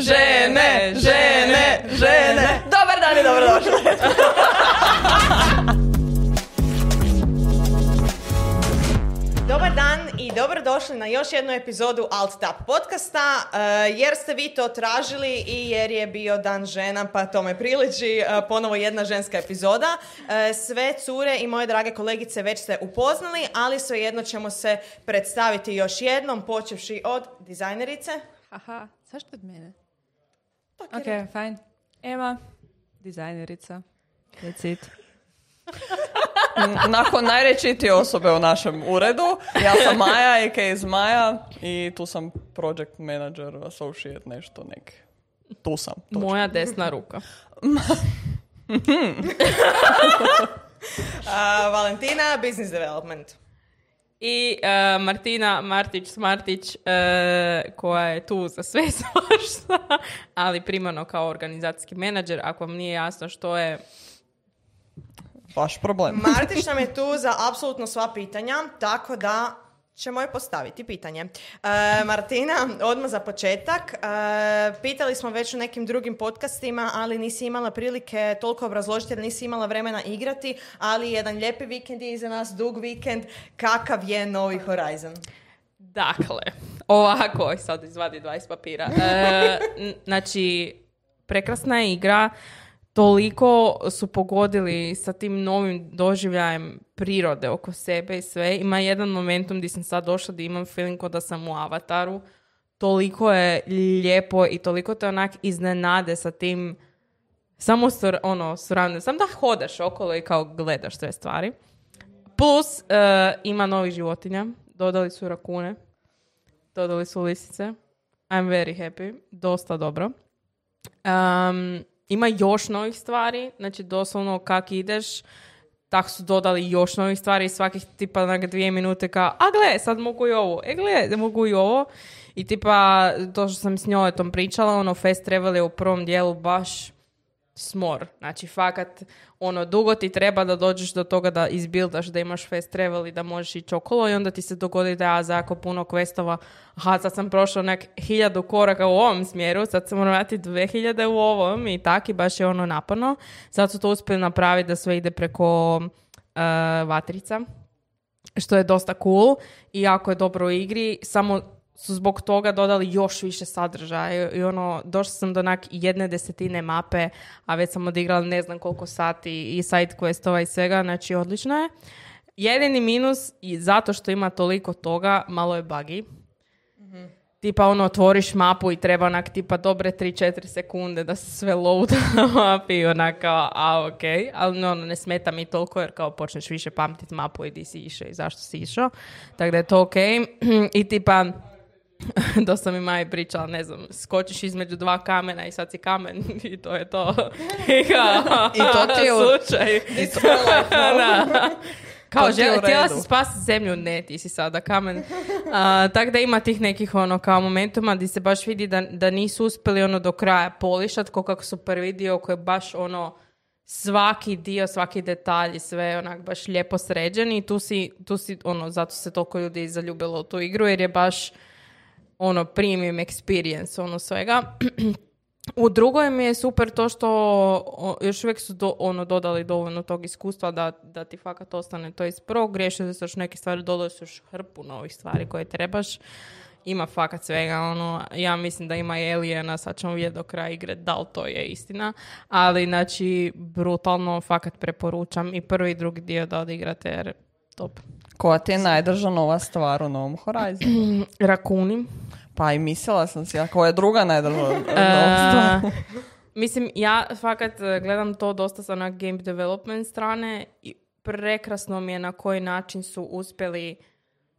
žene, žene, žene. Dobar dan i dobrodošli. Dobar dan i dobrodošli na još jednu epizodu Alt Tap podcasta, eh, jer ste vi to tražili i jer je bio dan žena, pa tome priliči eh, ponovo jedna ženska epizoda. Eh, sve cure i moje drage kolegice već ste upoznali, ali svejedno ćemo se predstaviti još jednom, počevši od dizajnerice. Aha, zašto od mene? Ok, Ok, fajn. Ema, dizajnerica. That's it. Nakon najrečitije osobe u našem uredu, ja sam Maja, a.k.a. iz Maja i tu sam project manager, associate, nešto nek. Tu sam. točno. Moja desna ruka. A, Valentina, business development. I e, Martina Martić-Smartić, e, koja je tu za sve svašta, ali primarno kao organizacijski menadžer. Ako vam nije jasno što je... Vaš problem. Martić nam je tu za apsolutno sva pitanja, tako da ćemo joj postaviti pitanje. E, Martina, odmah za početak, e, pitali smo već u nekim drugim podcastima, ali nisi imala prilike toliko obrazložiti jer nisi imala vremena igrati, ali jedan lijepi vikend je iza nas, dug vikend. Kakav je Novi Horizon? Dakle, ovako, sad izvadi 20 papira. E, znači, prekrasna je igra, toliko su pogodili sa tim novim doživljajem prirode oko sebe i sve. Ima jedan momentum gdje sam sad došla da imam feeling da sam u avataru. Toliko je lijepo i toliko te onak iznenade sa tim samo sur, ono, suradnje. Sam da hodaš okolo i kao gledaš sve stvari. Plus, e, ima novih životinja. Dodali su rakune. Dodali su lisice. I'm very happy. Dosta dobro. Um, ima još novih stvari. Znači, doslovno kak ideš, tak su dodali još novih stvari i svakih tipa na dvije minute kao, a gle, sad mogu i ovo, e gle, mogu i ovo. I tipa, to što sam s njoj tom pričala, ono, fast travel je u prvom dijelu baš smor. Znači, fakat, ono, dugo ti treba da dođeš do toga da izbildaš, da imaš fast travel i da možeš ići okolo i onda ti se dogodi da ja za jako puno questova, aha, sad sam prošao nek hiljadu koraka u ovom smjeru, sad sam moram vratiti dve hiljade u ovom i tak i baš je ono naporno. Sad su to uspjeli napraviti da sve ide preko uh, vatrica što je dosta cool i jako je dobro u igri, samo su zbog toga dodali još više sadržaja i ono, došla sam do onak jedne desetine mape, a već sam odigrala ne znam koliko sati i side questova i svega, znači odlično je. Jedini minus, i zato što ima toliko toga, malo je buggy. Tipa ono, otvoriš mapu i treba onak tipa dobre 3-4 sekunde da se sve load na mapi i onak kao, a ok, ali ono, ne smeta mi toliko jer kao počneš više pamtiti mapu i di si išao i zašto si išao, tako da je to ok. I tipa, dosta mi Maja pričala, ne znam, skočiš između dva kamena i sad si kamen i to je to. I, kao, I to ti je u- slučaj. da. Kao, To žel, u htjela si spasiti zemlju, ne, ti si sada kamen. A, tako da ima tih nekih ono kao momentuma gdje se baš vidi da, da nisu uspjeli ono do kraja polišat, ko kako su prvi dio koji je baš ono svaki dio, svaki detalj i sve onak baš lijepo sređen i tu si, tu si ono, zato se toliko ljudi zaljubilo u tu igru jer je baš ono premium experience ono svega. U drugoj mi je super to što još uvijek su do, ono dodali dovoljno tog iskustva da, da ti fakat ostane to iz prvog. Riješili su još neke stvari, dodali su još hrpu novih stvari koje trebaš. Ima fakat svega, ono, ja mislim da ima i Aliena, sad ćemo vidjeti do kraja igre da li to je istina, ali znači brutalno fakat preporučam i prvi i drugi dio da odigrate jer top. Koja ti je najdrža nova stvar u Novom Horizonu? Rakuni. Pa i mislila sam si, a koja je druga najdrža nova stvar? E, mislim, ja fakat e, gledam to dosta sa na game development strane i prekrasno mi je na koji način su uspjeli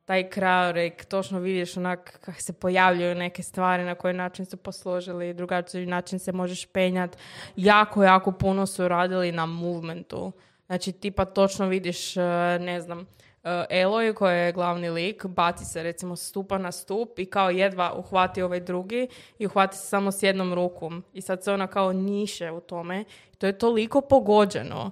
taj krajorik, točno vidiš onak kako se pojavljuju neke stvari, na koji način su posložili, drugačiji način se možeš penjat. Jako, jako puno su radili na movementu. Znači, tipa točno vidiš, e, ne znam, e, Eloy koji je glavni lik, baci se recimo stupa na stup i kao jedva uhvati ovaj drugi i uhvati se samo s jednom rukom. I sad se ona kao njiše u tome. To je toliko pogođeno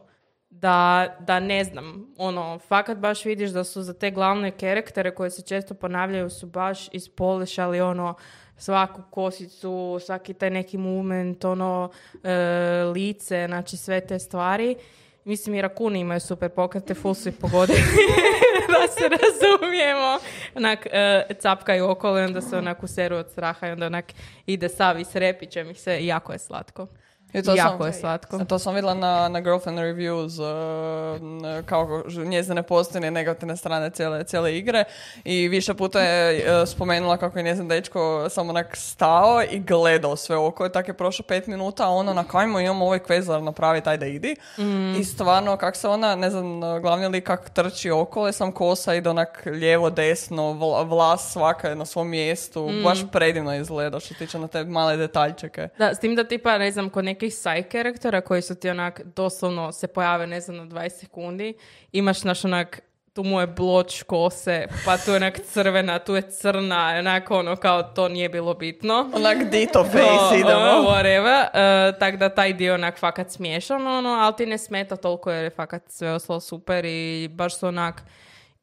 da, da ne znam, ono, fakat baš vidiš da su za te glavne karaktere koje se često ponavljaju su baš ispolišali ono svaku kosicu, svaki taj neki movement, ono, e, lice, znači sve te stvari. Mislim, i rakuni imaju super pokrete, full su ih pogodili, da se razumijemo. Onak, e, capkaju okolo i onda se onako seru od straha i onda onak ide s repićem i sve, i jako je slatko. I to jako sam, je slatko. To sam vidjela na, na Girlfriend Reviews, uh, kao njezine pozitivne i negativne strane cijele, cijele igre i više puta je uh, spomenula kako je njezin dečko samo onak stao i gledao sve oko i tako je prošlo pet minuta, a ono na kajmo imamo ovaj quest za napraviti, ajde idi. I stvarno, kak se ona, ne znam, glavni lik kak trči okolo, sam kosa ide onak lijevo, desno, vla- vlas svaka je na svom mjestu, baš predivno izgleda što se tiče na te male detaljčeke. Da, s tim da tipa, ne znam, kod nekih side karaktera koji su ti onak doslovno se pojave, ne znam, na 20 sekundi, imaš naš onak tu mu je bloč kose, pa tu je onak crvena, tu je crna, onako ono kao to nije bilo bitno. Onak dito face O, idemo. o, whatever. Uh, tak da taj dio onak fakat smiješan, ono, ali ti ne smeta toliko jer je fakat sve ostalo super i baš su onak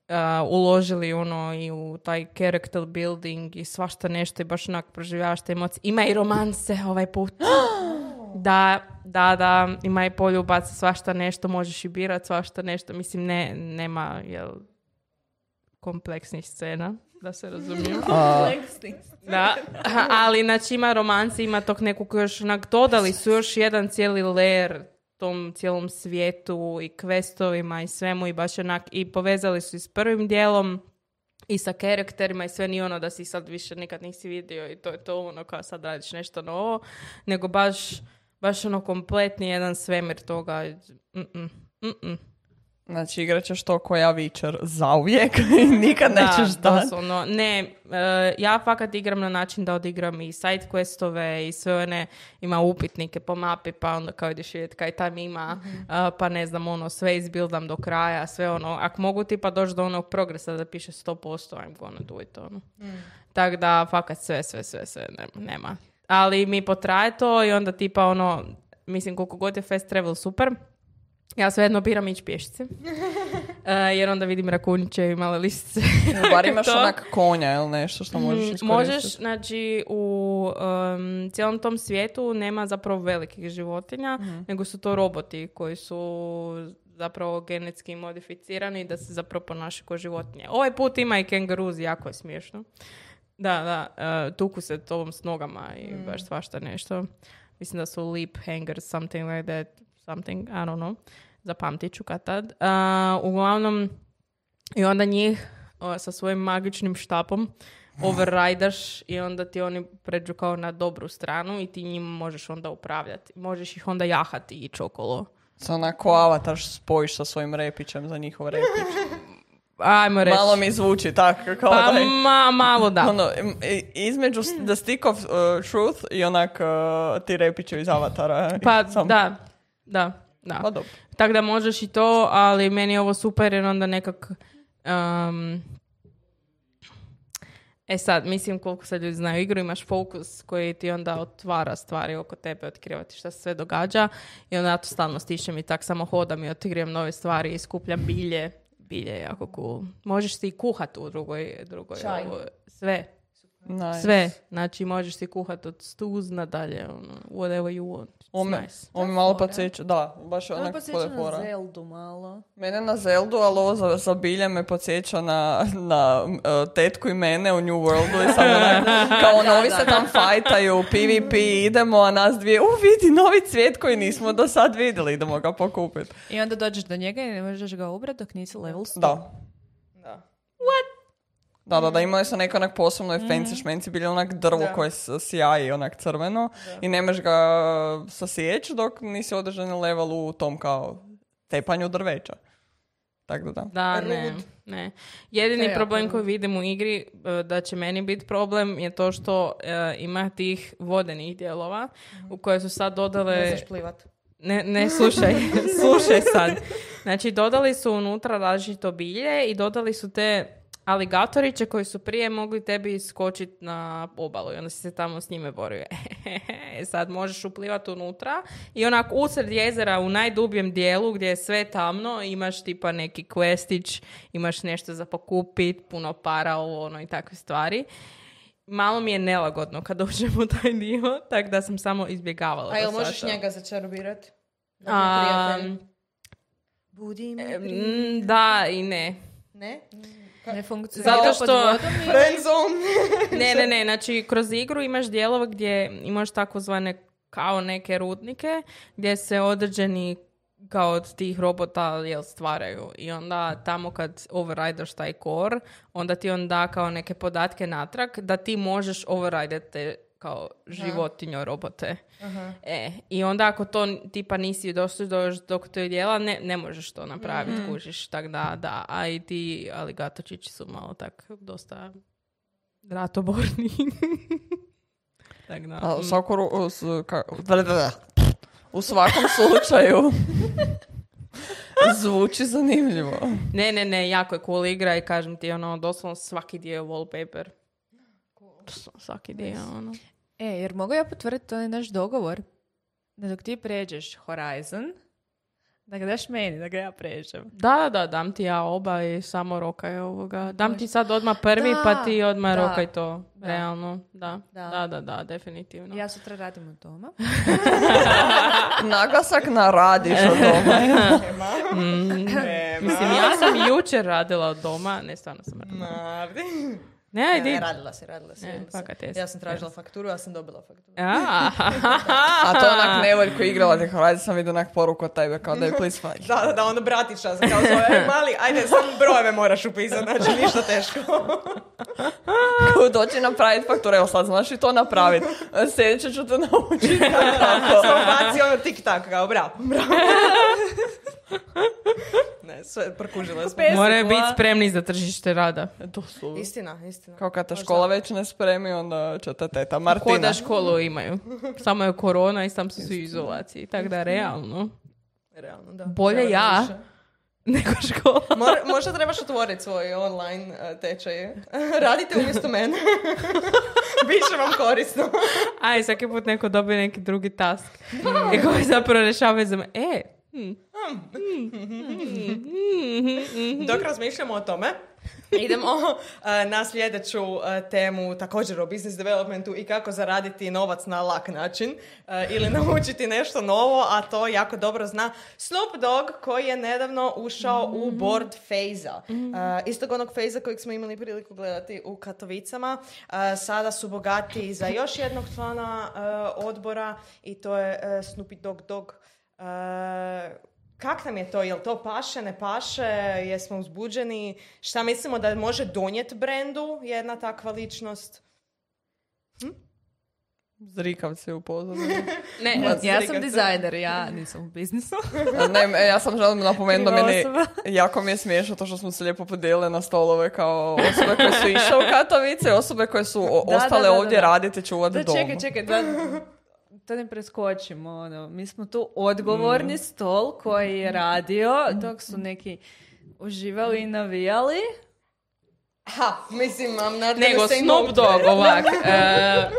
uh, uložili ono i u taj character building i svašta nešto i baš onak proživljavaš te emocije. Ima i romanse ovaj put. Da, da, da, ima i poljubac, svašta nešto, možeš i birat svašta nešto. Mislim, ne, nema, jel, kompleksnih scena, da se razumijem. Da, ali znači ima romanci, ima tog nekog još onak dodali su još jedan cijeli layer tom cijelom svijetu i questovima i svemu i baš onak i povezali su i s prvim dijelom i sa karakterima i sve nije ono da si sad više nikad nisi vidio i to je to ono kao sad radiš nešto novo, nego baš, baš ono kompletni jedan svemir toga. Mm-mm, mm-mm. Znači igrat ćeš to ko ja Witcher zauvijek i nikad nećeš da, dati. doslovno. Ne, e, ja fakat igram na način da odigram i side questove i sve one, ima upitnike po mapi, pa onda kao ideš vidjeti kaj tam ima, a, pa ne znam, ono, sve izbildam do kraja, sve ono, ako mogu ti pa doći do onog progresa da piše 100%, I'm gonna do it, ono. Tako da, fakat sve, sve, sve, sve, nema. nema. Ali mi potraje to i onda tipa ono, mislim koliko god je fast travel super, ja svejedno biram ići pješice. E, jer onda vidim rakuniće i male listice. Bar imaš To. onak konja ili nešto što možeš Mm, iskoristiti. Možeš, znači, u um, cijelom tom svijetu nema zapravo velikih životinja, Mhm. nego su to roboti koji su zapravo genetski modificirani da se zapravo ponašaju kao životinje. Ovaj put ima i kenguruz, jako je smiješno. Da, da, uh, tuku se tobom s nogama i Mm. baš svašta nešto. Mislim da su leap hangers, something like that, something, I don't know. Zapamtit ću kad tad. Uh, uglavnom, i onda njih o, sa svojim magičnim štapom overridaš i onda ti oni pređu kao na dobru stranu i ti njima možeš onda upravljati. Možeš ih onda jahati i okolo. Se onako avatar spojiš sa svojim repićem za njihov repić. Ajmo reći. Malo mi zvuči tako kao pa da je- ma, malo da. Ono, između The Stick of uh, Truth i onak uh, ti repićevi iz avatara. Pa Sam- da, da, da. Pa dobro. Tako da možeš i to, ali meni je ovo super jer onda nekak... um, e sad, mislim koliko sad ljudi znaju igru, imaš fokus koji ti onda otvara stvari oko tebe, otkriva ti šta se sve događa i onda ja to stalno stišem i tak samo hodam i otkrivam nove stvari i skupljam bilje. Bilje je jako cool. Možeš si i kuhat u drugoj, drugoj Čaj. sve, Nice. sve. Znači možeš si kuhat od stuz nadalje, ono, whatever you want. It's Ovo me, nice. ovo me malo podsjeća, da, baš je Ono onak podsjeća kod na fora. Zeldu malo. Mene na Zeldu, ali ovo za, za bilje me podsjeća na, na uh, tetku i mene u New Worldu i samo onak, kao ono, ovi se tam fajtaju, PvP, idemo, a nas dvije, u vidi novi cvijet koji nismo do sad vidjeli, idemo ga pokupiti. I onda dođeš do njega i ne možeš ga ubrat dok nisi level 100. Da. Da. Da, da, da, imali su neko onak posebno mm fancy šmenci, bili onak drvo Da. koje sjaji onak crveno i ne možeš ga sasjeći dok nisi održani level u tom kao tepanju drveća. Tako da da. Da, ne, ne. Jedini jako problem koji vidim u igri, e, da će meni biti problem, je to što e, ima tih vodenih dijelova u koje su sad dodale... Ne plivat. Ne, ne, slušaj, slušaj sad. Znači, dodali su unutra različito bilje i dodali su te aligatoriće koji su prije mogli tebi skočiti na obalu i onda si se tamo s njime borio. E, sad možeš uplivati unutra i onak usred jezera u najdubljem dijelu gdje je sve tamno imaš tipa neki questić, imaš nešto za pokupit, puno para, ovo ono i takve stvari. malo mi je nelagodno kad uđem u taj dio, tako da sam samo izbjegavala. A jel možeš sada. njega začarobirat? A, Budi mi mm, da i ne. Ne? Ne funkcionira Zato pod što- vodom i- Friendzone. Ne, ne, ne, znači kroz igru imaš dijelove gdje imaš takozvane kao neke rudnike gdje se određeni kao od tih robota jel, stvaraju. I onda tamo kad overrideš taj core, onda ti on da kao neke podatke natrag da ti možeš overridati te kao životinjo robote. E, I onda ako to tipa nisi došli do, do tog dijela, ne, ne možeš to napraviti, kužiš. Tak da, da. A i ti aligatorčići su malo tak dosta ratoborni. tak da. A u, mm. svaku ru- u, svakom slučaju zvuči zanimljivo. Ne, ne, ne, jako je cool igra i kažem ti, ono, doslovno svaki dio je wallpaper. Doslovno Svaki dio, ono. E, jer mogu ja potvrditi, to je naš dogovor. Da dok ti pređeš Horizon, da ga daš meni, da ga ja pređem. Da, da, da, dam ti ja oba i samo rokaj ovoga. Dam ti sad odmah prvi, Da, pa ti odmah da, rokaj to. da. Realno, da. Da. Da, da, da, definitivno. Ja sutra radim od doma. Naglasak na radiš od doma. Mm. Mislim, ja sam jučer radila od doma, ne stvarno sam radila. Ne, Ne, ajde. radila si, radila si. E, radila si. fakat jesi, Ja sam tražila fakturu, ja sam dobila fakturu. A, A to je onak nevoljko igrala ti Horizon, sam vidio onak poruku od tebe, kao da je please fight. Da, da, da, ono bratića se kao zove, "E, mali, ajde, samo brojeve moraš upisati, znači ništa teško. Kao doći napraviti fakturu, evo sad znaš i to napraviti. Sljedeće ću te naučiti kako. Samo baci ono tik-tak, kao bravo, bravo. ne, sve prkužila smo. Moraju biti spremni za tržište rada. To su... Istina, istina. Kao kad te škola već ne spremi, onda će te teta Ko Martina. da školu imaju. Samo je korona i sam su svi u izolaciji. Tako da, realno. Realno, da. Bolje ja. više. Nego škola. Mor- možda trebaš otvoriti svoj online uh, tečaj. Radite umjesto mene. Biće vam korisno. Aj, svaki put neko dobije neki drugi task. I koji zapravo rješavaju za me. E, hm, Dok razmišljamo o tome, idemo uh, na sljedeću uh, temu, također o business developmentu i kako zaraditi novac na lak način uh, ili naučiti nešto novo, a to jako dobro zna Snoop Dogg koji je nedavno ušao u board Feza. istog onog Feza kojeg smo imali priliku gledati u Katovicama. Uh, sada su bogati za još jednog člana uh, odbora i to je uh, Snoopy Dogg Dogg. Kak nam je to? Jel to paše, ne paše? Jesmo uzbuđeni? Šta mislimo da može donijeti brendu jedna takva ličnost? Zrikavci u pozadini. ne, Ja sam se. dizajner, ja nisam u biznisu. Ne, e, ja sam želim napomenuti da meni jako mi je smiješno to što smo se lijepo podijelili na stolove kao osobe koje su išle u Katovice, osobe koje su o- Da, ostale da, da, ovdje da. raditi čuvati Da, dom. čekaj, čekaj, da, to ne preskočimo. Ono. Mi smo tu odgovorni stol koji je radio dok su neki uživali i navijali. Ha, mislim, I'm not Nego Snoop no. Dogg, ovak. e,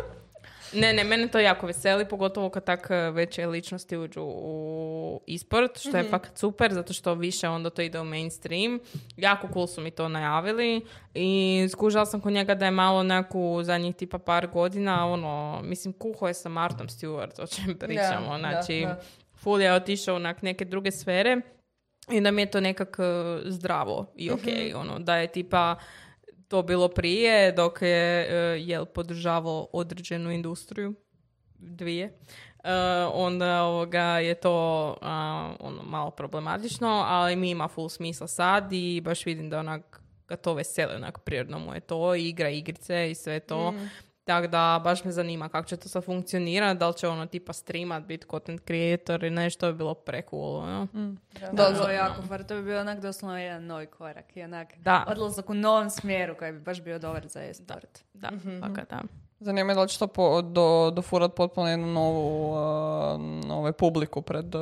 ne, ne, mene to jako veseli, pogotovo kad tak e, veće ličnosti uđu u e-sport, što je fakat super, zato što više onda to ide u mainstream. Jako cool su mi to najavili i skužala sam kod njega da je malo neku zadnjih tipa par godina, ono, mislim, kuho je sa Martom Stewart, o čem pričamo, da, znači, da. full je otišao onak neke druge sfere i da mi je to nekak e, zdravo i ok, ono, da je tipa to bilo prije dok je e, jel podržavao određenu industriju dvije e, onda ovoga je to a, ono malo problematično ali mi ima full smisla sad i baš vidim da onak ga to veseli onak prirodno mu je to igra igrice i sve to tako da baš me zanima kako će to sad funkcionirati, da li će ono tipa streamat, biti content creator i nešto bi bilo precool, ono. Da, Da, bilo za- jako far. To bi bio onak doslovno jedan novi korak i onak Da. odlazak u novom smjeru koji bi baš bio dobar za e-sport. Da, fakat da. Zanima me da li će to po, do, dofurat potpuno jednu novu uh, nove publiku pred, uh,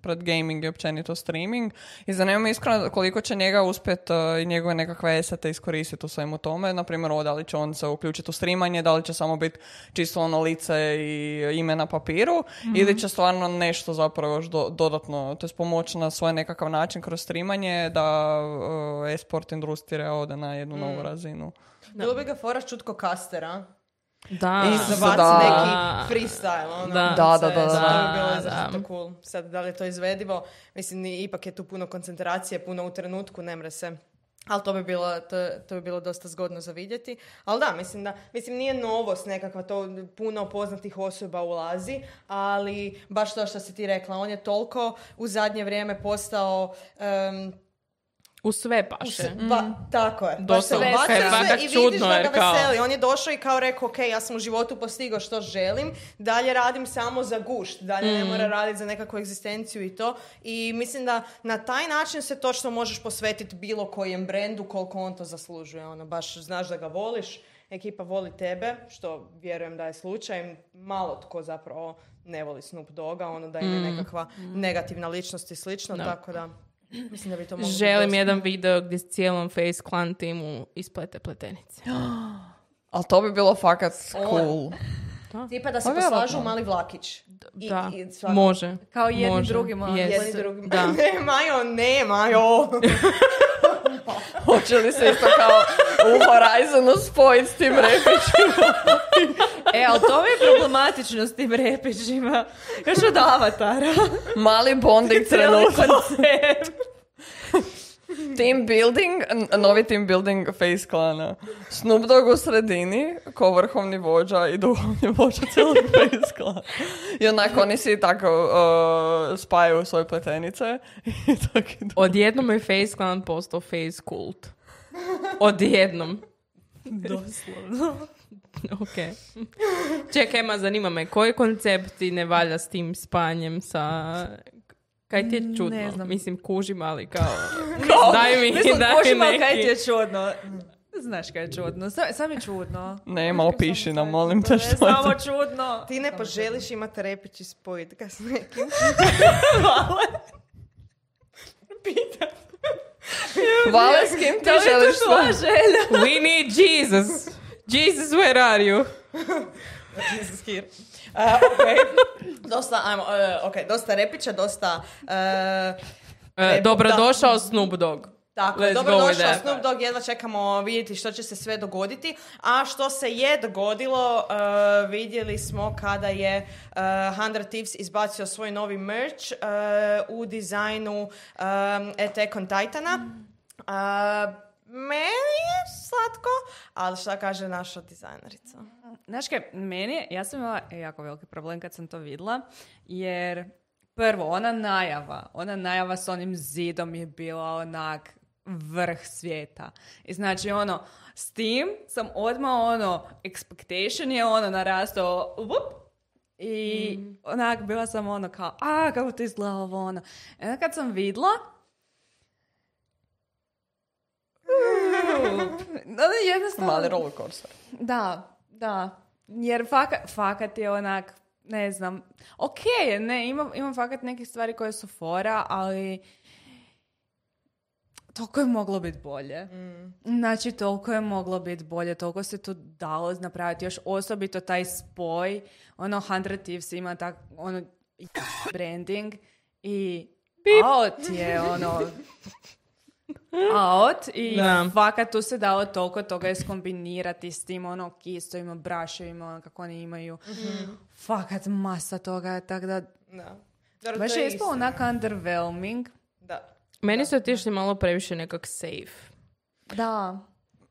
pred gaming i općenito streaming. I zanima me iskreno koliko će njega uspjet uh, i njegove nekakve esete iskoristiti u svemu tome. Naprimjer, ovo da li će on se uključiti u streamanje, da li će samo biti čisto ono lice i ime na papiru ili će stvarno nešto zapravo još do- dodatno, to je pomoć na svoj nekakav način kroz streamanje da uh, e-sport industrija ode na jednu novu razinu. Bilo bi ga fora čutko kastera. Da. I Zabaci Da. neki freestyle. Ono, Da. Da, da, da, da. bilo Da, cool. Sad, da li je to izvedivo? Mislim, ipak je tu puno koncentracije, puno u trenutku, ne mre se. Ali to bi bilo, to, to bi bilo dosta zgodno za vidjeti. Ali da, mislim da, mislim nije novost nekakva, to puno poznatih osoba ulazi, ali baš to što si ti rekla, on je toliko u zadnje vrijeme postao em, U sve paše. ba, tako je. Baš se sve fakat i vidiš da ga kao- veseli. On je došao i kao rekao, ok, ja sam u životu postigao što želim, dalje radim samo za gušt, dalje ne Mm. mora raditi za nekakvu egzistenciju i to. I mislim da na taj način se točno možeš posvetiti bilo kojem brendu koliko on to zaslužuje. Ono, baš znaš da ga voliš, ekipa voli tebe, što vjerujem da je slučaj. Malo tko zapravo ne voli Snoop Dogga, ono da im je nekakva negativna ličnost i slično, Da. tako da mislim da bi to moglo Želim jedan video gdje s cijelom Face Clan timu isplete pletenice. Ali to bi bilo fakat cool. Tipa da se Pa poslažu mali vlakić. I- Da, i svako- može. Kao jedni može. drugima, Yes. Jedni drugim. Da. ne, Majo, ne, Majo. Hoće li se isto kao u Horizonu spojiti s tim repićima? E, ali to mi je problematično s tim repićima. Još od avatara. Mali bonding trenutak. koncept. Team building, novi team building Face Clana. Snoop Dogg u sredini, ko vrhovni vođa i duhovni vođa cijelog Face Clan. I onako oni si tako uh, spajaju svoje pletenice. I tako. Odjednom je Face Clan postao Face Cult. Odjednom. Doslovno. ok. Čekaj, ma zanima me, koji koncept ti ne valja s tim spanjem sa... Kaj ti je čudno? Ne znam. Mislim, kužim, ali kao... daj mi, Mislim, daj kužim, mi ali kaj ti je čudno. Znaš kaj je čudno. Sam, sam je čudno. Ne, malo piši nam, molim te što je samo čudno. Ti ne poželiš imati repić i spojiti ga s nekim. Vale, s kim ti Da li je želiš to tvoja sve? želja? We need Jesus. Jesus, where are you? Jesus here. Uh, ok. Dosta, ajmo, uh, ok, dosta repića, dosta... Uh, E, dobrodošao Snoop Dogg. Tako, Let's je, dobrodošao that. Snoop Dogg, jedva čekamo vidjeti što će se sve dogoditi. A što se je dogodilo, uh, vidjeli smo kada je uh, 100 Thieves izbacio svoj novi merch uh, u dizajnu um, Attack on Titana. Uh, meni je slatko, ali šta kaže naša dizajnerica? Znaš kaj, meni, ja sam imala jako veliki problem kad sam to vidjela, jer prvo, ona najava, ona najava s onim zidom je bila onak vrh svijeta. I znači ono, s tim sam odmah ono, expectation je ono narastao, vup, i onak bila sam ono kao, a kako to izgleda ovo ono. I onda kad sam vidla, ono jednostavno... Mali roller coaster. Da, da. Jer fakat, fakat je onak, ne znam, ok, ne, imam, imam fakat neke stvari koje su fora, ali toliko je moglo biti bolje. Znači, toliko je moglo biti bolje, toliko se tu dalo napraviti, još osobito taj spoj, ono, 100 Thieves ima tak, ono, branding i out je, ono, out i Da. fakat tu se dalo toliko toga iskombinirati s tim ono kistovima, braševima, ono kako oni imaju. Fakat masa toga, tako da Da. Dobro, baš to je isto. ispalo onak underwhelming. Meni su otišli malo previše nekak safe. Da.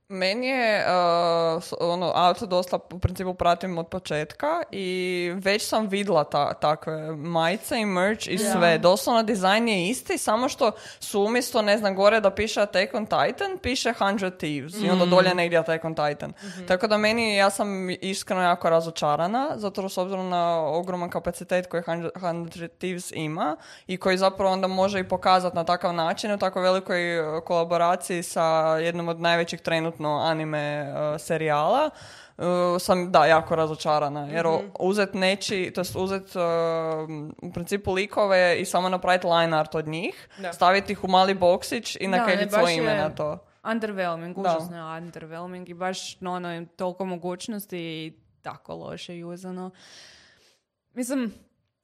Meni je uh, ono, auto dosta u principu pratim od početka i već sam vidjela ta, takve majice i merch i sve. Doslovno dizajn je isti, samo što su umjesto, ne znam, gore da piše Attack on Titan, piše 100 Thieves i onda dolje negdje Attack on Titan. Tako da meni, ja sam iskreno jako razočarana, zato s obzirom na ogroman kapacitet koji 100 100 Thieves ima i koji zapravo onda može i pokazati na takav način u tako velikoj uh, kolaboraciji sa jednom od najvećih trenutno trenutno anime uh, serijala, uh, sam da jako razočarana. Jer o- uzet neći, to jest uzet uh, u principu likove i samo napraviti line art od njih, Da. staviti ih u mali boksić i nakeljiti svoje ime je- na to. Underwhelming, užasno je underwhelming i baš no, ono, toliko mogućnosti i tako loše juzano. Mislim,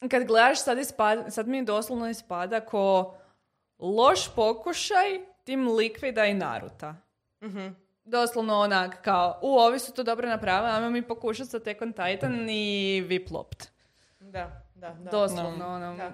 kad gledaš sad, ispada, sad mi doslovno ispada ko loš pokušaj tim Likvida i Naruta. Doslovno onak kao, u, ovi su to dobro napravili, ajmo mi pokušati sa Attack on Titan i vi plopt. Da, da, da. Doslovno, ono. Da.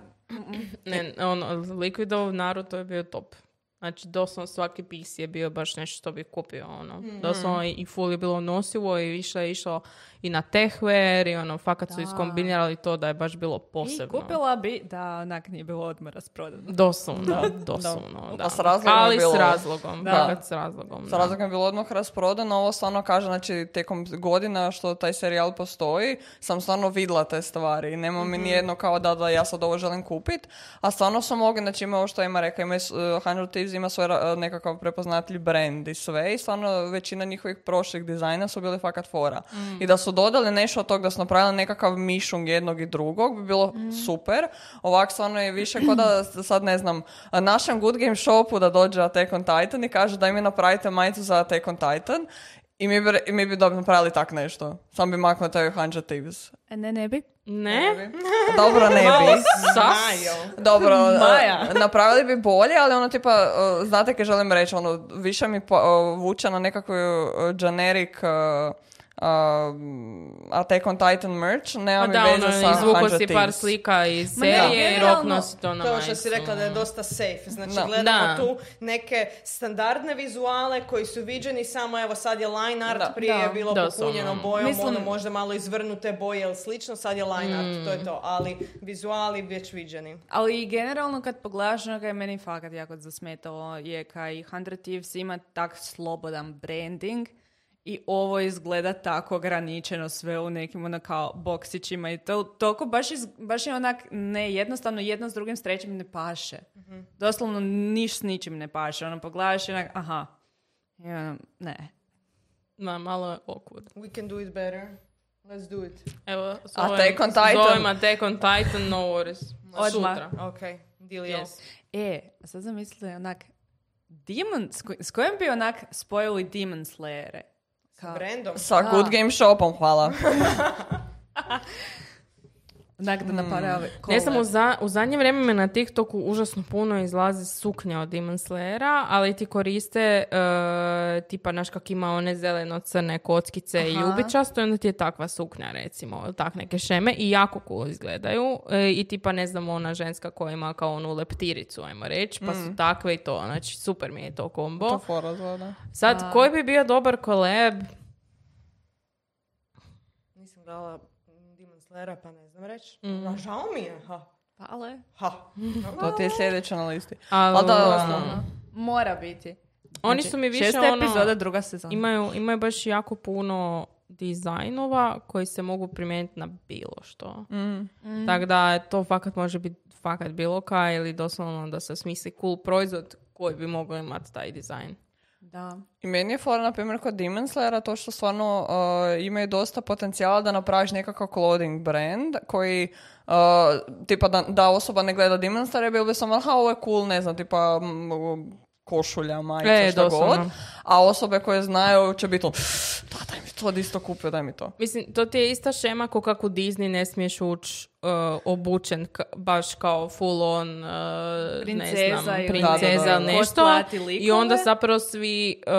Ne, ono, Liquidov Naruto je bio top. Znači, doslovno svaki pis je bio baš nešto što bi kupio, ono. Mm. Doslovno i full je bilo nosivo i više je išlo i na tehver i ono, fakat da. su iskombinirali to da je baš bilo posebno. I kupila bi da onak nije bilo odmah rasprodano. Doslovno, da, doslovno, pa da. da. A s razlogom Ali bilo... s razlogom, da. Fakat s razlogom. S razlogom je bilo odmah rasprodano, ovo stvarno kaže, znači, tijekom godina što taj serijal postoji, sam stvarno vidla te stvari. Nema mm-hmm. mi mhm. nijedno kao da, da ja sad ovo želim kupit, a stvarno sam mogla, znači ima ovo što ima reka, ima uh, eh, 100 Reeves ima svoj eh, nekakav prepoznatljiv brand i sve i stvarno većina njihovih prošlih dizajna su bili fakat fora. Mm. I da su dodali nešto od toga, da su napravili nekakav mišung jednog i drugog, bi bilo mm. super. Ovak stvarno je više kao da sad ne znam, našem Good Game Shopu da dođe Attack on Titan i kaže da mi napravite majicu za Attack on Titan i mi bi, mi bi dobro napravili tak nešto. Samo bi maknuo taj Hanja Thieves. E, ne, ne bi. Ne? Dobro, ne bi. Dobro, Maja. e, napravili bi bolje, ali ono tipa, e, znate kaj želim reći, ono, više mi e, vuče na nekakvu generic um, Attack on Titan merch, nema Pa mi da, veze ono, sa izvuko si par slika iz serije i generalno, rok nosi to na To što si rekla da je dosta safe. Znači Da. gledamo Da. tu neke standardne vizuale koji su viđeni samo evo sad je line art, Da. prije je bilo popunjeno bojom, Mislim- ono možda malo izvrnute boje ili slično, sad je line art, to je to. Ali vizuali već viđeni. Ali i generalno kad pogledaš ono kaj je meni fakat jako zasmetalo je kaj Hundred Thieves ima tak slobodan branding i ovo izgleda tako ograničeno sve u nekim ono kao boksićima i to toliko baš, iz- baš je onak ne jednostavno jedno s drugim s trećim ne paše. Doslovno niš s ničim ne paše. Ono pogledaš i onak aha. I ono, ne. Da, malo je awkward. We can do it better. Let's do it. Evo, Attack on Titan. Zovem Attack on Titan, no worries. Odmah. Sutra. Ok, dealio. Yes. E, a sad zamislite onak Demon, s kojim bi onak spojili Demon Slayere? Kao- Brandom. Sa. Good Game Shopom, hvala. Onak da napravili Ne znam, u, za, u zadnje vrijeme me na TikToku užasno puno izlazi suknja od Demon Slayera, ali ti koriste e, tipa, naš kak ima one zeleno-crne kockice i Aha. ljubičasto, i onda ti je takva suknja, recimo, tak neke šeme i jako cool izgledaju. E, I tipa, ne znam, ona ženska koja ima kao onu leptiricu, ajmo reći, pa su takve i to. Znači, super mi je to kombo. To fora zvoda. Sad, koji bi bio dobar koleb? Nisam dala Slayera, pa ne znam reći. Mm. A žao mi je. Ha. Ale, Ha. To ti je sljedeće na listi. Ali, Ali da, ono, doslovno. mora biti. Oni Znači, su mi više šesta ono... epizoda, druga sezona. Imaju, imaju baš jako puno dizajnova koji se mogu primijeniti na bilo što. Mm. Tako da to fakat može biti fakat bilo kaj ili doslovno da se smisli cool proizvod koji bi mogao imati taj dizajn. Da. I meni je fora, na primjer, kod Demon Slayera to što stvarno uh, imaju dosta potencijala da napraviš nekakav clothing brand koji uh, tipa da, da osoba ne gleda Demon Slayer bilo bi samo aha ovo je cool, ne znam, tipa košulja, majica, E, šta doslovno. god. A osobe koje znaju će biti ono, da, daj mi to, di si to kupio, daj mi to. Mislim, to ti je ista šema ko kako u Disney ne smiješ ući uh, obučen ka- baš kao full on uh, Princeza ne znam, ili- princeza Da, da, da. nešto. I onda zapravo svi uh,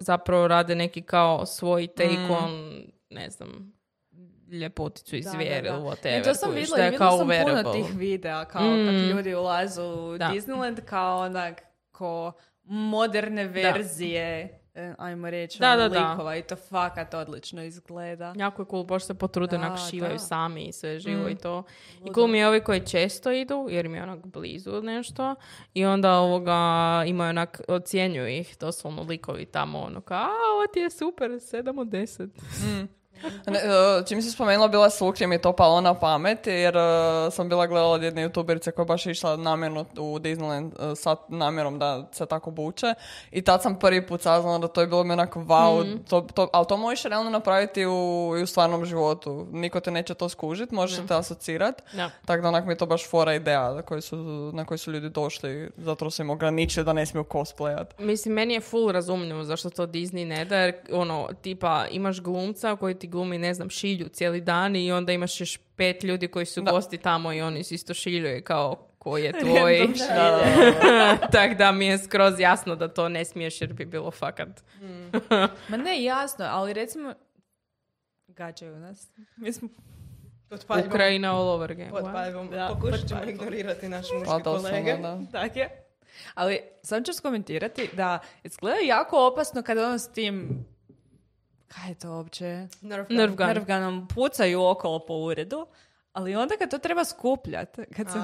zapravo rade neki kao svoj take Mm. on, ne znam, ljepoticu iz Da, zvijeri da, ili da. whatever. E, to sam vidjela da i je vidjela sam puno tih videa kao kad Mm. ljudi ulazu u Da. Disneyland kao onak ko moderne verzije e, ajmo reći, Da, ono, da, da. likova i to fakat odlično izgleda. Jako je cool, baš se potrude, Da, onak šivaju da. sami i sve živo Mm. i to. I cool mi je ovi koji često idu, jer mi je onak blizu nešto. I onda ovoga imaju onak, ocjenjuju ih doslovno likovi tamo, ono kao, a ovo ti je super, 7 od 10. Ne, e, čim si spomenula bila Sukri mi je to palo na pamet jer e, sam bila gledala od jedne youtuberice koja je baš išla namjerno u Disneyland e, sa namjerom da se tako buče i tad sam prvi put saznala da to je bilo mi onako wow, to, to, ali to možeš realno napraviti u, i u stvarnom životu. Niko te neće to skužit, možeš se te asocirati. Da. Tako da onak mi je to baš fora ideja na koju su, na koju su ljudi došli, zato su im ograničili da ne smiju cosplayat. Mislim, meni je full razumljivo zašto to Disney ne da, jer ono, tipa, imaš glumca koji ti glumi, ne znam, šilju cijeli dan i onda imaš još pet ljudi koji su gosti tamo i oni isto šilju i kao, ko je tvoj. Tako da mi je skroz jasno da to ne smiješ jer bi bilo fakat. Ma ne, jasno, ali recimo... Gađaju nas. Mi smo... Pod paljbom. Ukrajina all over again. Pod What? paljbom. Da, Pokušat pod ćemo paljbom. ignorirati naše Pa muške doslovno, kolege. da. Tak je. Ali sam ću skomentirati da izgleda jako opasno kada ono s tim kaj je to uopće? Nerfganom pucaju okolo po uredu, ali onda kad to treba skupljat, kad se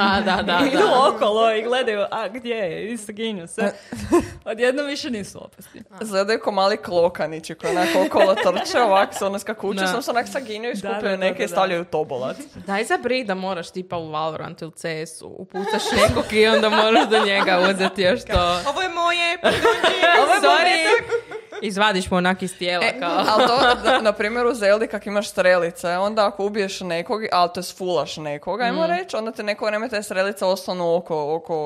A, da, da, idu da. okolo i gledaju, a gdje je, i saginju se, odjednom više nisu opasni. Izgledaju ko mali klokanići koji onako okolo trče, ovak se ono skakuće, Da. sam se onak saginju i Da, skupljaju da, da, neke i da, da. stavljaju u tobolac. Daj za bri da moraš tipa u Valorantu ili CS-u upucaš nekog i onda moraš do njega uzeti još to. Ovo je moje, pardonji. Ovo je Sorry. Izvadiš mu onak iz tijela E, kao. ali to, da, na primjer u Zeldi kak imaš strelice, onda ako ubiješ nekog, ali to sfulaš nekoga, ajmo Mm. reći, onda te neko vrijeme te strelice ostanu oko, oko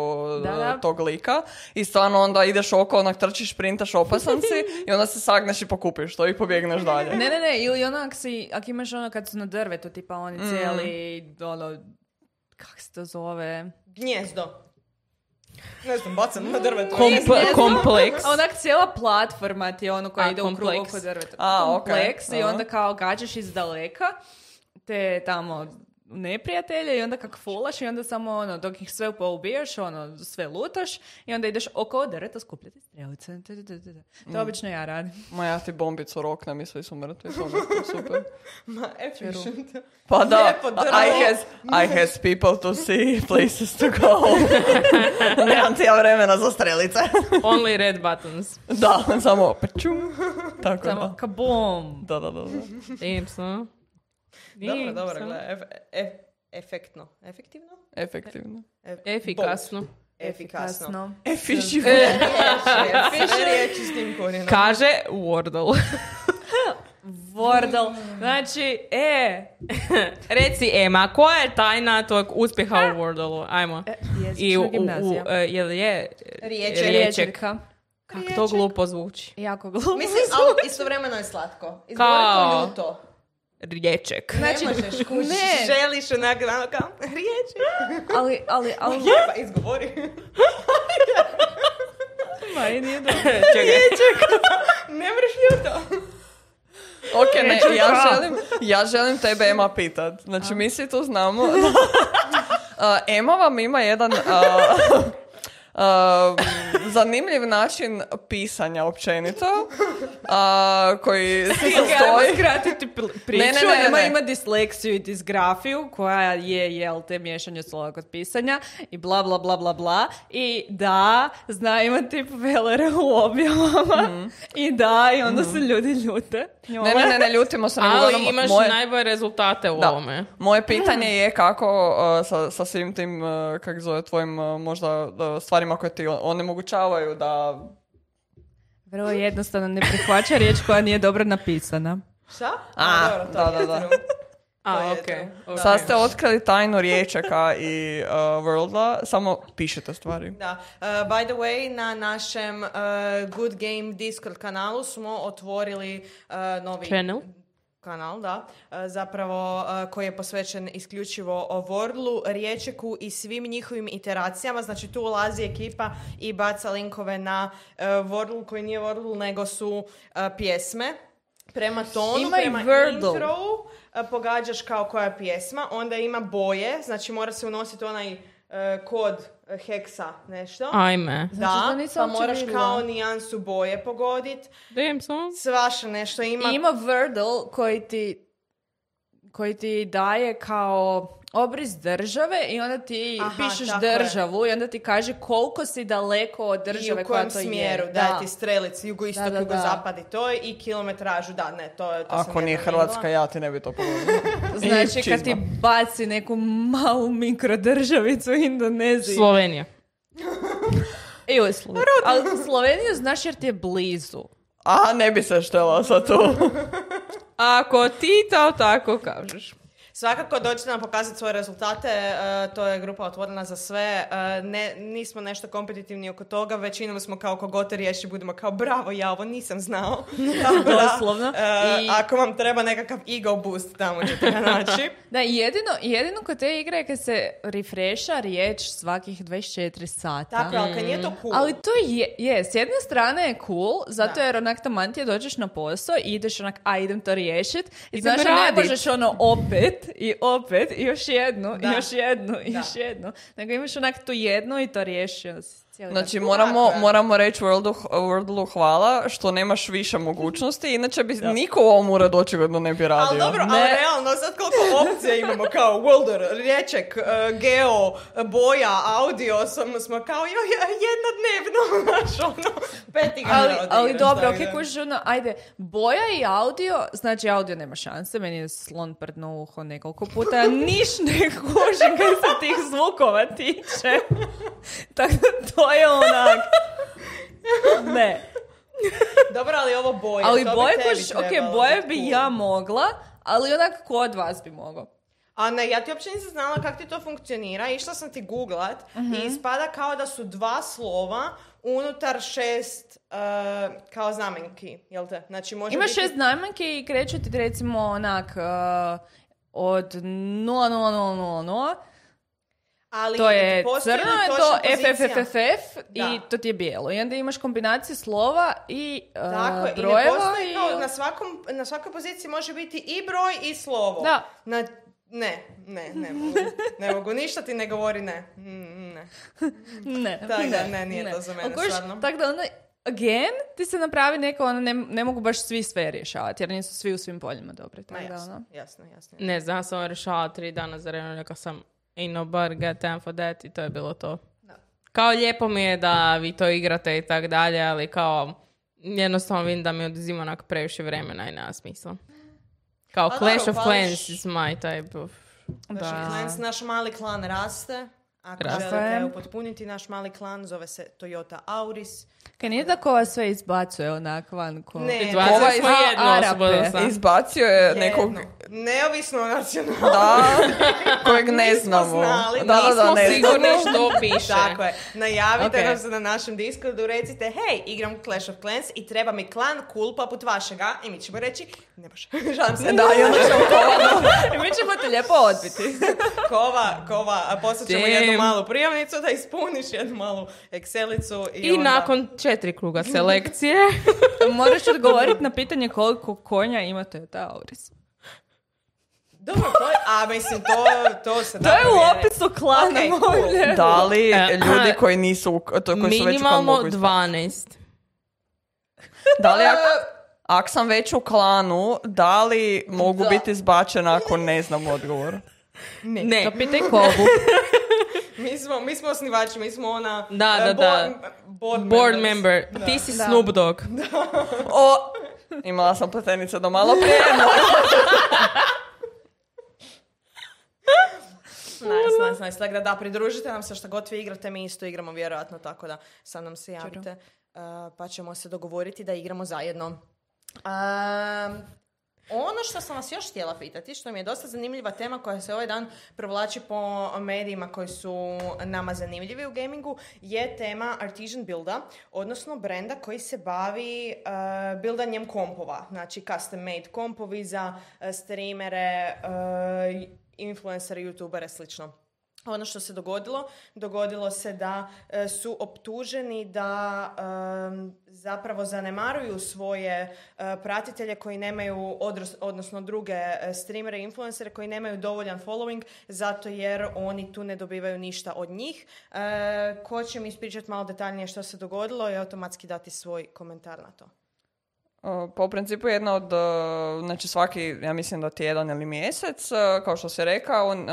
Da, e, da. tog lika i stvarno onda ideš oko, onak trčiš, printaš, opasan si i onda se sagneš i pokupiš to i pobjegneš dalje. Ne, ne, ne, ili ono ako, si, ako imaš ono kad su na drvetu, tipa oni cijeli, ono, kak se to zove? Gnjezdo. Ne znam, bacam na drvetu. Komp- kompleks. A onak cijela platforma ti je ono koja A, ide u krug kompleks. oko drveta. A, kompleks i Aha. onda kao gađaš iz daleka te tamo neprijatelje i onda kak fulaš i onda samo ono, dok ih sve poubijaš, ono, sve lutaš i onda ideš oko drveta skupljati strelice. To obično ja radim. Ma ja ti bombicu roknem i svi su mrtvi, to je super. Ma, efficient. Pa da. I has, I has people to see, places to go. Nemam ja vremena za strelice. Only red buttons. da, samo pečum. Tako Samo da. kabum. Da, da, da. da. Damn, son. Dobro, dobro, son. gledaj. Ef- ef- efektno. Efektivno? Efektivno. Ef- Efikasno. Efikasno. Efficient. Riječi, s tim korijenom. Kaže Wordle. Wordle. Znači, e, Reci Ema, koja je tajna tvojeg uspjeha u Wordle? Ajmo. I u, u, e, jel je Riječek. Riječeka. Kako to glupo zvuči. Jako glupo. Mislim, ali istovremeno je slatko. Izgovori to ljuto. Riječek. Znači, ne možeš kući. ne. Želiš onak, ono kao, riječi. ali, ali, ali, Pa izgovori. ma, i nije dobro. Čekaj. ne mreš ljuto. Ok, ne, ja želim, ja želim tebe Ema pitat. Znači, mi svi tu znamo. Uh, Ema vam ima jedan uh, uh, zanimljiv način pisanja općenito, uh, koji se sastoji... skratiti priču. Ne, ne, ne, Ema ne. ima disleksiju i disgrafiju, koja je, jel, te miješanje slova kod pisanja i bla, bla, bla, bla, bla. I da, zna imati velere u objavama. I da, i onda se ljudi ljute. Ne, ne, ne, ne ljutimo se. Ali uglavnom imaš moje- najbolje rezultate u Da. ovome. Moje pitanje je kako uh, sa, sa svim tim, uh, kak zove, tvojim uh, možda uh, stvarima koje ti onemogućavaju da... Vrlo jednostavno ne prihvaća riječ koja nije dobro napisana. Šta? A, dobro, to da, je da, da. A, to. okej. Sad ste otkrili tajnu riječeka i uh, Worldla, samo pišete stvari. Da. Uh, by the way, na našem uh, Good Game Discord kanalu smo otvorili uh, novi Channel. Kanal, da, uh, zapravo uh, koji je posvećen isključivo o Wordlu, Riječeku i svim njihovim iteracijama. Znači tu ulazi ekipa i baca linkove na uh, Wordle koji nije Wordle nego su pjesme. Prema tonu, Ima prema Wordle. intro pogađaš kao koja je pjesma, onda ima boje, znači mora se unositi onaj e, kod e, heksa nešto. Ajme. Znači, da, to nisam pa moraš vidjela. kao nijansu boje pogodit. Damn, son. Svaša nešto ima. I ima Wordle koji ti koji ti daje kao obris države i onda ti Aha, pišeš tako je. državu i onda ti kaže koliko si daleko od I države u kojem koja to smjeru, je. daje ti strelici, jugoistok, Da, da, da. jugozapad i to i kilometražu, da, ne, to, je- to Ako nije Hrvatska, ja ti ne bi to pogodio. Znači I kad ti baci neku malu mikrodržavicu u Indoneziji. Slovenija. I u Slo- Ali Sloveniju znaš jer ti je blizu. A, ne bi se štela sa to. Ako ti to tako kažeš. Svakako dođite nam pokazati svoje rezultate, e, to je grupa otvorena za sve, e, ne, nismo nešto kompetitivni oko toga, većinom smo kao kogote riješi, budemo kao bravo, ja ovo nisam znao. Tako da, Doslovno. e, I- Ako vam treba nekakav ego boost, tamo ćete ga naći. Da, jedino, jedino kod te igre je kad se refresha riječ svakih 24 sata. Tako, ali kad nije to cool. Ali to je, je, s jedne strane je cool, zato Da. jer onak taman ti dođeš na posao i ideš onak, a idem to riješit. I znaš, da ne radit. možeš ono opet i opet i još jednu Da. i još jednu i još jednu. Nego imaš onak tu jednu i to riješio si cijeli. Znači, moramo, moramo reći Worldu, Worldu hvala što nemaš više mogućnosti, inače bi niko u ovom uredu očigledno ne bi radio. Ali dobro, ali Ne. realno, sad koliko opcija imamo kao Wilder, Riječek, e, Geo, Boja, Audio, smo, smo kao jo, ja, jedna dnevno, znaš, ono, pet igara Ali, ali dobro, ok, da. kužiš ono, ajde, boja i audio, znači audio nema šanse, meni je slon prdno uho nekoliko puta, ja niš ne kužim kad se tih zvukova tiče. Tako da to je onak, ne. Dobro, ali ovo boje, Ali to bi boje, kužiš, ok, boje bi ja mogla, ali onak ko od vas bi mogao. A ne, ja ti uopće nisam znala kako ti to funkcionira. Išla sam ti googlat Mhm. i ispada kao da su dva slova unutar šest uh, kao znamenki, jel te? Znači može Ima biti... šest znamenki i kreću ti recimo onak uh, od 00000, ali to je crno, je to? FFFF i Da. to ti je bijelo. I onda imaš kombinacije slova i uh, Tako je, i ne brojeva. i- kao na, svakom, na svakoj poziciji može biti i broj i slovo. Da. Na, ne, ne, ne mogu. Ne mogu, ništa ti ne govori ne. Mm, ne. Ne, Tako da, ne, nije to za mene stvarno. Tako da onda, again, ti se napravi neko, ono, ne, ne mogu baš svi sve rješavati, jer nisu svi u svim poljima dobri. Ma Tako da, jasno, ono. jasno, jasno. Ne znam, ja sam ovo rješavala tri dana za redom, rekao sam ain't nobody got time for that i to je bilo to. Kao lijepo mi je da vi to igrate i tak dalje, ali kao jednostavno vidim da mi oduzima onak previše vremena i nema smisla. Kao Pa Clash dobro, of pališ- Clans is my type of... Da. klan, naš mali klan raste. Ako Raste. želite upotpuniti naš mali klan, zove se Toyota Auris. Kaj nije da ko vas sve izbacuje onak van ko... Ne, Izbacili Ovaj- smo jednu osobu sad. Izbacio je nekog... Jedno. Neovisno o nacionalnosti. Da, kojeg ne Nismo znamo. znali, da, da, da, Nismo ne sigurni što piše. Tako je. Najavite Ok. nam se na našem Discordu, recite, hej, igram Clash of Clans i treba mi klan cool poput vašega. I mi ćemo reći, ne može, žalim se. Da, i onda ćemo I mi ćemo te lijepo odbiti. Kova, kova, a poslat ćemo Damn. Jednu malu prijavnicu da ispuniš jednu malu Excelicu. I, I onda... nakon četiri kruga selekcije... Moraš odgovoriti na pitanje koliko konja ima Toyota Auris. Dobro, to je, a mislim, to, to se To da je u opisu klana Ok, cool. Da li E, ljudi koji nisu, u- to, koji su već u Minimalno mogu izbaciti? 12. Da li ako, ako sam već u klanu, da li mogu Da. biti izbačena ako ne znam odgovor? Ne. To pitaj Kobu. Mi smo, mi smo osnivači, mi smo ona... Da, eh, da, da. board- Board, member. Da. Ti si Da. Snoop Dogg. O, imala sam pletenice do malo prije. no. Nice, nice, nice. Tako da, da, pridružite nam se što god vi igrate, mi isto igramo vjerojatno, tako da sam nam se javite. uh, pa ćemo se dogovoriti da igramo zajedno. Um, ono što sam vas još htjela pitati, što mi je dosta zanimljiva tema koja se ovaj dan provlači po medijima koji su nama zanimljivi u gamingu, je tema Artisan Builda, odnosno brenda koji se bavi uh, buildanjem kompova, znači custom made kompovi za uh, streamere, uh, influencere, youtubere, slično. Ono što se dogodilo, dogodilo se da e, su optuženi da em, zapravo zanemaruju svoje e, pratitelje koji nemaju, odros- odnosno druge e, streamere i influencere koji nemaju dovoljan following zato jer oni tu ne dobivaju ništa od njih. E, ko će mi ispričati malo detaljnije što se dogodilo i automatski dati svoj komentar na to. Pa u principu jedna od, znači svaki, ja mislim da tjedan ili mjesec, kao što si rekao, on,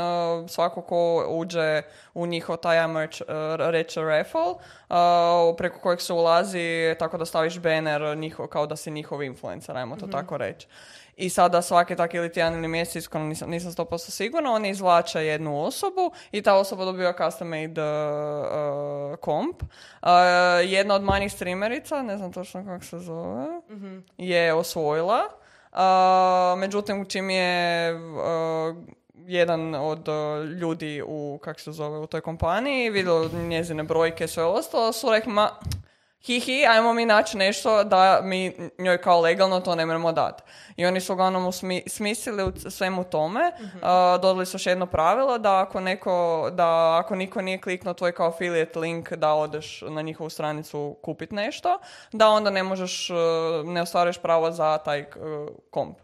svako ko uđe u njihov taj, ajmo reći, uh, reći raffle, preko kojeg se ulazi tako da staviš banner njihov, kao da si njihov influencer, ajmo to tako reći. I sada svaki tak ili tjedan ili mjesec, iskreno nisam, nisam 100% sigurna, oni izvlače jednu osobu i ta osoba dobiva custom made uh, uh, komp. Uh, jedna od manjih streamerica, ne znam točno kako se zove, je osvojila. Uh, međutim, čim je uh, jedan od ljudi u, kak se zove, u toj kompaniji vidio njezine brojke sve ostalo, su rekli, ma, hihi, ajmo mi naći nešto da mi njoj kao legalno to ne moramo dati. I oni su uglavnom usmi- smislili u svemu tome, uh, dodali su još jedno pravilo da ako neko, da ako niko nije kliknuo tvoj kao affiliate link da odeš na njihovu stranicu kupit nešto, da onda ne možeš, uh, ne ostvaruješ pravo za taj uh, komp.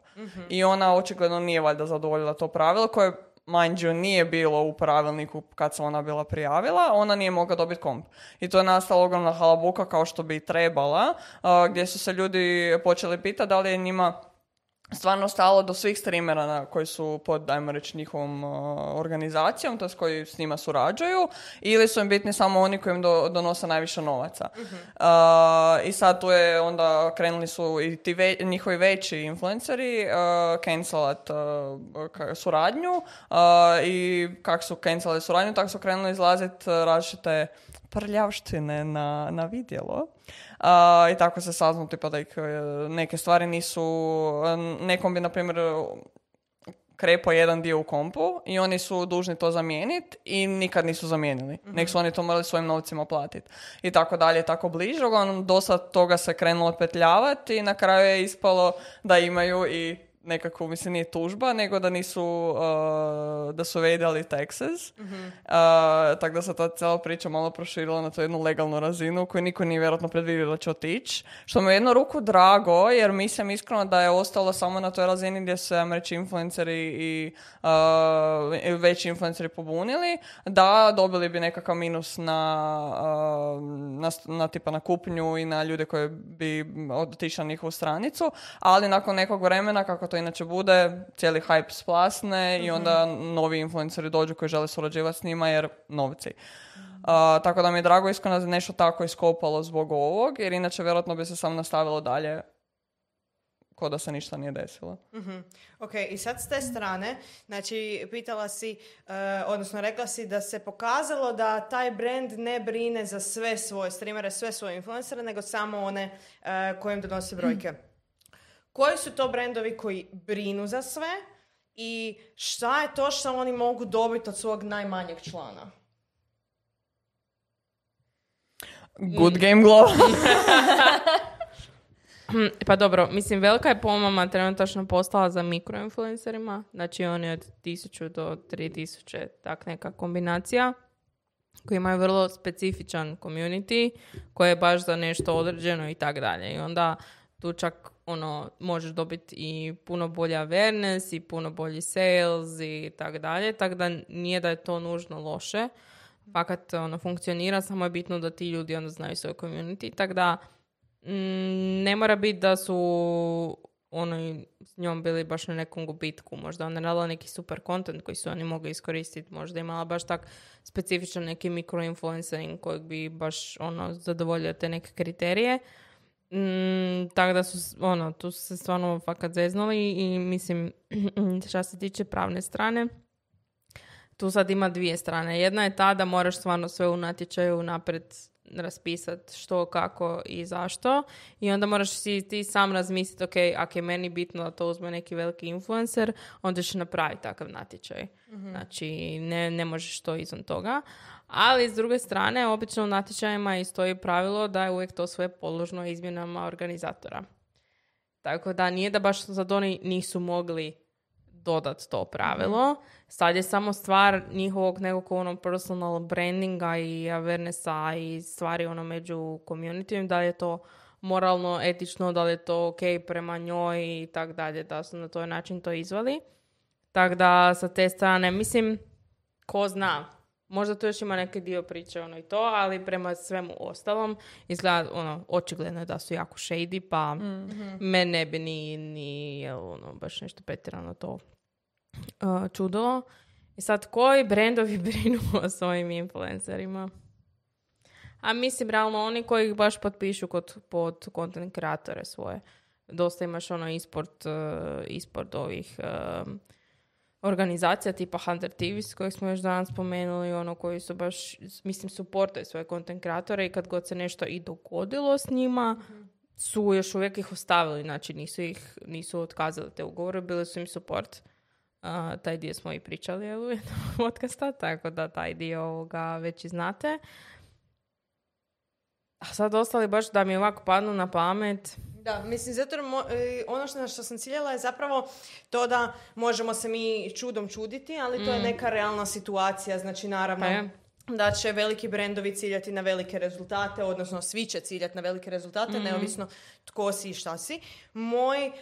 I ona očigledno nije valjda zadovoljila to pravilo koje mind you, nije bilo u pravilniku kad se ona bila prijavila, ona nije mogla dobiti komp. I to je nastala ogromna halabuka kao što bi trebala, gdje su se ljudi počeli pitati da li je njima stvarno stalo do svih streamera na, koji su pod, ajmo reći, njihovom uh, organizacijom, to koji s njima surađuju, ili su im bitni samo oni koji im do- donose najviše novaca. Uh, I sad tu je onda krenuli su i ti ve- njihovi veći influenceri uh, cancelat uh, ka- suradnju uh, i kako su cancelali suradnju, tako su krenuli izlaziti različite prljavštine na, na vidjelo. A, I tako se saznalo tipa da ih e, neke stvari nisu, e, nekom bi na primjer krepo jedan dio u kompu i oni su dužni to zamijeniti i nikad nisu zamijenili. Nek su oni to morali svojim novcima platiti. I tako dalje, tako bliže. Uglavnom, dosta toga se krenulo petljavati i na kraju je ispalo da imaju i nekako, mislim, nije tužba, nego da nisu, uh, da su vedali taxes. Uh, tako da se ta cijela priča malo proširila na tu jednu legalnu razinu koju niko nije vjerojatno predvidio da će otići. Što mi je jednu ruku drago, jer mislim iskreno da je ostalo samo na toj razini gdje se, ajmo reći, influenceri i uh, veći influenceri pobunili, da dobili bi nekakav minus na, uh, na, na tipa na kupnju i na ljude koji bi otišli na njihovu stranicu, ali nakon nekog vremena, kako to inače bude, cijeli hype splasne i onda novi influenceri dođu koji žele surađivati s njima jer novci. Uh, tako da mi je drago iskreno da nešto tako iskopalo zbog ovog, jer inače vjerojatno bi se samo nastavilo dalje ko da se ništa nije desilo. Ok, i sad s te strane, znači pitala si, eh, odnosno rekla si da se pokazalo da taj brand ne brine za sve svoje streamere, sve svoje influencere, nego samo one eh, kojim donose brojke. Koji su to brendovi koji brinu za sve i šta je to što oni mogu dobiti od svog najmanjeg člana? Good game glow. Pa dobro, mislim, velika je pomama trenutačno postala za mikroinfluencerima, znači oni od 1000 do 3000, tak neka kombinacija, koji imaju vrlo specifičan community, koje je baš za nešto određeno i tak dalje. I onda tu čak ono, možeš dobiti i puno bolji awareness i puno bolji sales i tak dalje, tako da nije da je to nužno loše. Fakat ono, funkcionira, samo je bitno da ti ljudi onda znaju svoj community, tako da Mm, ne mora biti da su oni s njom bili baš na nekom gubitku. Možda ona radila neki super content koji su oni mogli iskoristiti. Možda imala baš tak specifičan neki mikroinfluencering kojeg bi baš ono zadovoljio te neke kriterije. Mm, tako da su, ono, tu su se stvarno fakat zeznuli i mislim, šta se tiče pravne strane, tu sad ima dvije strane. Jedna je ta da moraš stvarno sve u natječaju napred raspisati što, kako i zašto. I onda moraš si ti sam razmisliti, ok, ako je meni bitno da to uzme neki veliki influencer, onda ćeš napraviti takav natječaj. Znači, ne, ne možeš to izvan toga. Ali, s druge strane, obično u natječajima i stoji pravilo da je uvijek to sve podložno izmjenama organizatora. Tako da nije da baš sad oni nisu mogli dodat to pravilo. Sad je samo stvar njihovog nekog ono personal brandinga i awarenessa i stvari ono među communityjem, da li je to moralno, etično, da li je to ok prema njoj i tak dalje, da su na taj način to izvali. Tako da sa te strane, mislim, ko zna, Možda tu još ima neki dio priče ono i to, ali prema svemu ostalom izgleda ono, očigledno je da su jako shady, pa Mhm. me ne bi ni, ni ono, baš nešto petirano to uh, čudilo. I sad, koji brendovi brinu o svojim influencerima? A mislim, realno, oni koji ih baš potpišu kod, pod content kreatore svoje. Dosta imaš ono ispod, uh, ispod ovih um, organizacija tipa Hunter TV s kojih smo još danas spomenuli, ono koji su baš, mislim, suportaju svoje content kreatore i kad god se nešto i dogodilo s njima, su još uvijek ih ostavili, znači nisu ih, nisu otkazali te ugovore, bili su im support. A, taj dio smo i pričali u jednom podcasta, tako da taj dio ovoga već i znate. A sad ostali baš da mi ovako padnu na pamet. Da, mislim, zato mo- e, ono što, na što sam ciljala je zapravo to da možemo se mi čudom čuditi, ali to je neka realna situacija, znači naravno Pa je. da će veliki brendovi ciljati na velike rezultate, odnosno svi će ciljati na velike rezultate, neovisno tko si i šta si. Moj e,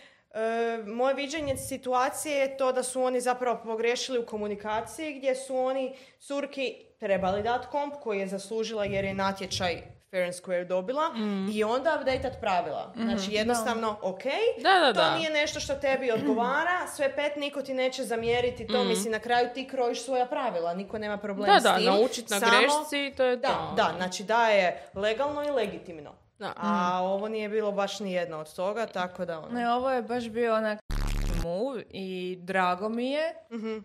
moje viđenje situacije je to da su oni zapravo pogrešili u komunikaciji gdje su oni curki trebali dati komp koji je zaslužila jer je natječaj fair and square dobila i onda updateat pravila. Znači jednostavno, ok, Da, da, to da. nije nešto što tebi odgovara, sve pet niko ti neće zamjeriti to, mislim na kraju ti krojiš svoja pravila, niko nema problem Da, s da, tim. naučit na Samo- grešci to je Da, to. da, znači da je legalno i legitimno. Da. A ovo nije bilo baš ni jedno od toga, tako da ono. Ne, ovo je baš bio onak move i drago mi je.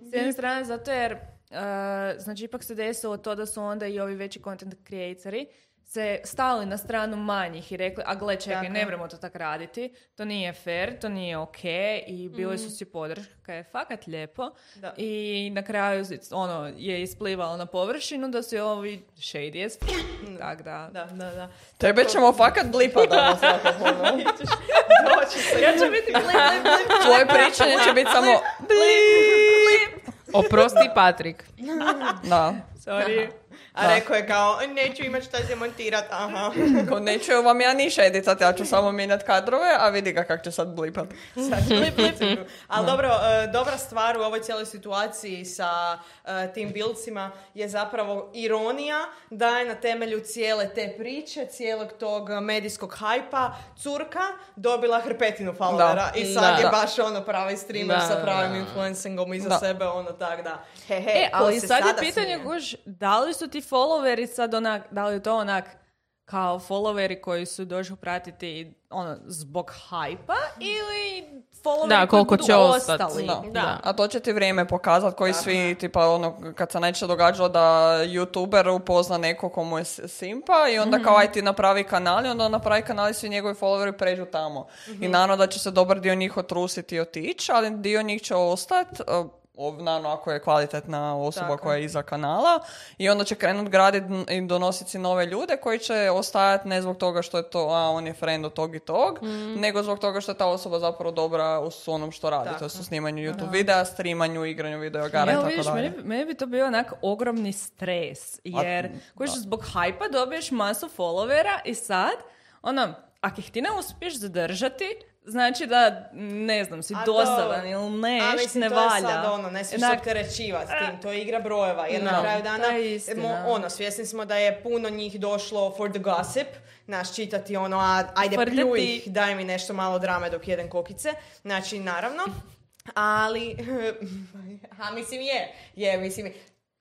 S jedne strane zato jer, uh, znači ipak se desilo to da su onda i ovi veći content creatori se stali na stranu manjih i rekli, a gle čekaj, Tako. ne moramo to tak raditi, to nije fair, to nije ok i bili su si podrška, je fakat lijepo Da. i na kraju ono je isplivalo na površinu da su ovi shady as f***, tak da. Da, da, da. Tebe ćemo fakat blipat danas svakako. no. Doći se. Ja ću biti Tvoje pričanje će biti samo Oprosti, Patrik. Da. Sorry. A rekao je kao, neću imat šta se montirat, aha. Ko neću vam ja niša editat, ja ću samo mijenjat kadrove, a vidi ga kak će sad blipat. Sad, blip, blip. Ali dobro, e, dobra stvar u ovoj cijeloj situaciji sa e, tim bilcima je zapravo ironija da je na temelju cijele te priče, cijelog tog medijskog hajpa, curka dobila hrpetinu followera i sad Da. je baš ono pravi streamer Da, sa pravim da. influencingom iza Da. sebe, ono tak da. He, he, E, ali sad je pitanje, smije? guž, da li su ti followeri sad onak, da li je to onak kao followeri koji su došli pratiti ono, zbog hajpa ili followeri Da, koji koliko budu će ostati. ostali? Da. Da. A to će ti vrijeme pokazat koji svi, tipa ono, kad se najčešće događalo da youtuber upozna neko komu je simpa i onda kao aj ti napravi kanal i onda on napravi kanal i svi njegovi followeri pređu tamo. I naravno da će se dobar dio njih otrusiti i otići, ali dio njih će ostati, naravno ako je kvalitetna osoba Tako. koja je iza kanala i onda će krenut graditi i donositi si nove ljude koji će ostajati ne zbog toga što je to, a on je friend od tog i tog, nego zbog toga što je ta osoba zapravo dobra u onom što radi. To je u snimanju YouTube videa, streamanju, igranju videoigara i tako vidiš, dalje. meni, meni bi to bio onak ogromni stres, jer kojiš zbog hajpa dobiješ masu followera i sad, ono, ako ih ti ne uspiješ zadržati, znači da, ne znam, si dosadan ili neš, A mislim, ne to valja. sad ono, ne smiješ opterećivati s tim, to je igra brojeva, jer na Da. kraju dana, mo- ono, svjesni smo da je puno njih došlo for the gossip, naš čitati ono, a, ajde pljuj ih, daj mi nešto malo drame dok jedem kokice, znači, naravno, ali, a mislim je, je, mislim,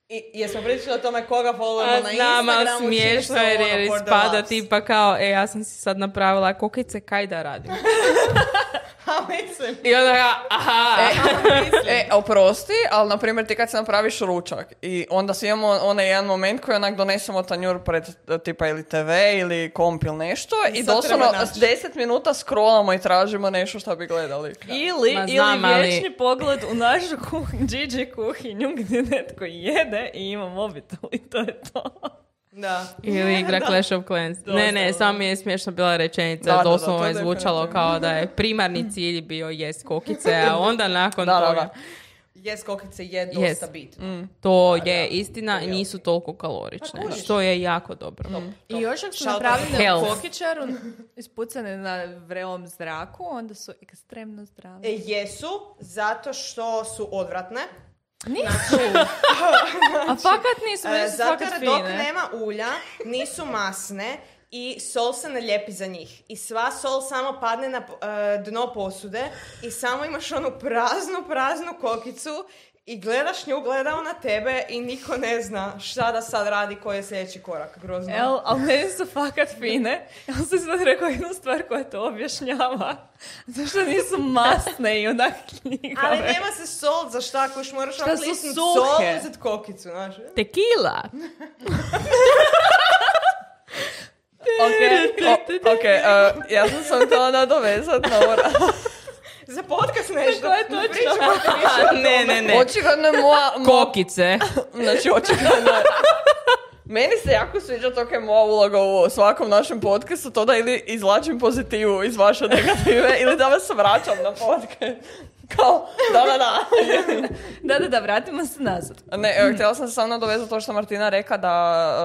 i, jesmo pričali o tome koga followamo na znam, Instagramu, smiješno čisto jer, ono, jer the ispada tipa kao, e, ja sam si sad napravila kokice, kaj da radim? A mislim, I onda ja, aha. E, oprosti, ali na primjer ti kad se napraviš ručak i onda svi imamo onaj jedan moment koji onak donesemo tanjur pred e, tipa ili TV ili komp ili nešto i, I sad doslovno treba naći. s 10 minuta scrollamo i tražimo nešto što bi gledali. Ili, Ma ili znam, ali- vječni pogled u našu kuhinju, Gigi kuhinju gdje netko jede i ima mobitel i to je to. Da. Ili igra Clash of Clans. Ne, ne, samo mi je smiješno bila rečenica. Da, da, da, Doslovno to je zvučalo kao da je primarni cilj bio jest kokice, a onda nakon Da, da, toga. da. Jes kokice je dosta Jest. bitno. To je istina i nisu toliko kalorične, Pa što je jako dobro. I još ako su health. u kokičaru, ispucane na vrelom zraku, onda su ekstremno zdrave. E, jesu, zato što su odvratne. Nisu. A fakat nisu, meni E, Zato jer dok nema ulja, nisu masne i sol se ne lijepi za njih. I sva sol samo padne na e, dno posude i samo imaš onu praznu, praznu kokicu i gledaš nju, gleda ona tebe i niko ne zna šta da sad radi, koji je sljedeći korak. Grozno. El, ali meni su fakat fine. Ja sam sad rekao jednu stvar koja to objašnjava. Zašto nisu masne i onak knjigave. Ali nema se sol za šta, ako još moraš Šta su suhe? sol, uzet kokicu, znaš. Tequila. Ok, o- ok, uh, ja sam sam htjela nadovezat na ovo. Za podcast nešto. Tako je točno. Ne, ne, ne. Očigledno je moja... moja- Kokice. Znači, očigledno je. Meni se jako sviđa to je moja uloga u svakom našem podcastu, to da ili izvlačim pozitivu iz vaše negative ili da vas vraćam na podcast. Kao, da, da, da. Da, da, da, vratimo se nazad. Ne, evo, htjela sam se samo nadovezati to što Martina rekla da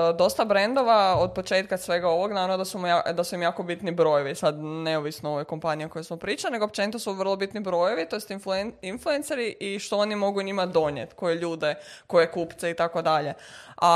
e, dosta brendova od početka svega ovog, naravno da su, mu ja- da su im jako bitni brojevi, sad neovisno o ovoj kompaniji o kojoj smo pričali, nego općenito su vrlo bitni brojevi, to jest influen- influenceri i što oni mogu njima donijeti, koje ljude, koje kupce i tako dalje. A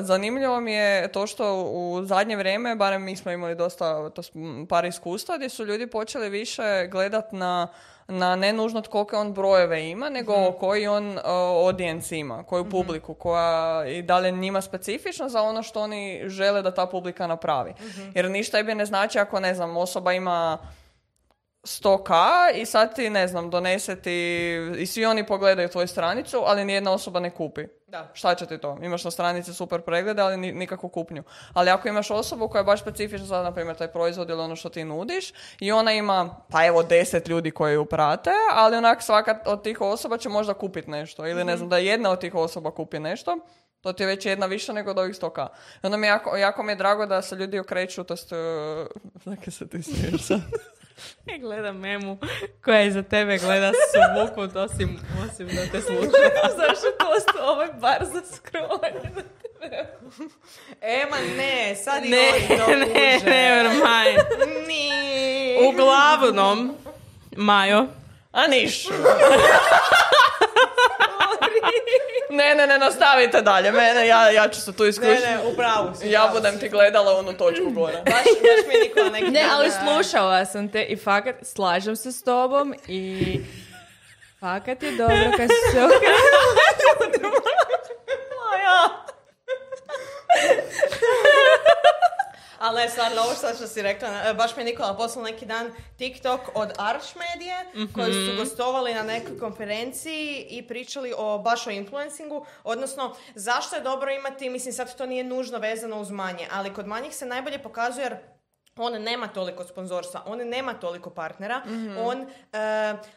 zanimljivo mi je to što u zadnje vrijeme, barem mi smo imali dosta to s- m, par iskustva, gdje su ljudi počeli više gledat na na ne nužno kolike on brojeve ima, nego koji on uh, audience ima, koju publiku, koja i da li je njima specifično za ono što oni žele da ta publika napravi. Jer ništa jebe ne znači ako, ne znam, osoba ima 100k i sad ti, ne znam, donese ti i svi oni pogledaju tvoju stranicu, ali nijedna osoba ne kupi. Da. Šta će ti to? Imaš na stranici super preglede, ali ni, nikakvu kupnju. Ali ako imaš osobu koja je baš specifična za, na primjer, taj proizvod ili ono što ti nudiš i ona ima, pa evo, deset ljudi koji ju prate, ali onak svaka od tih osoba će možda kupiti nešto. Ili ne znam, da jedna od tih osoba kupi nešto, to ti je već jedna više nego od ovih 100k. I onda mi jako, jako mi je drago da se ljudi okreću, to ste... Zaki se ti smiješ sad? I gledam memu koja iza tebe gleda svukut osim, osim da te sluša. Zašto to ovaj bar za scrollanje? Ema, ne, sad i Ne, oni to ne, kuže. never mind. Ni. Uglavnom, Majo, A niš. ne, ne, ne, nastavite dalje. Mene, ja, ja ću se tu Ne, isključiti. ne, u pravu si. Ja budem ti gledala onu točku gore. Baš, baš mi je Nikola neki Ne, ali slušala sam te i fakat slažem se s tobom i fakat je dobro kad se okrenula. Ali ne, stvarno, ovo što si rekla, e, baš mi je Nikola poslao neki dan TikTok od Arš Medije, koji su gostovali na nekoj konferenciji i pričali o, baš o influencingu, odnosno zašto je dobro imati, mislim sad to nije nužno vezano uz manje, ali kod manjih se najbolje pokazuje jer on nema toliko sponzorstva, on nema toliko partnera, on e,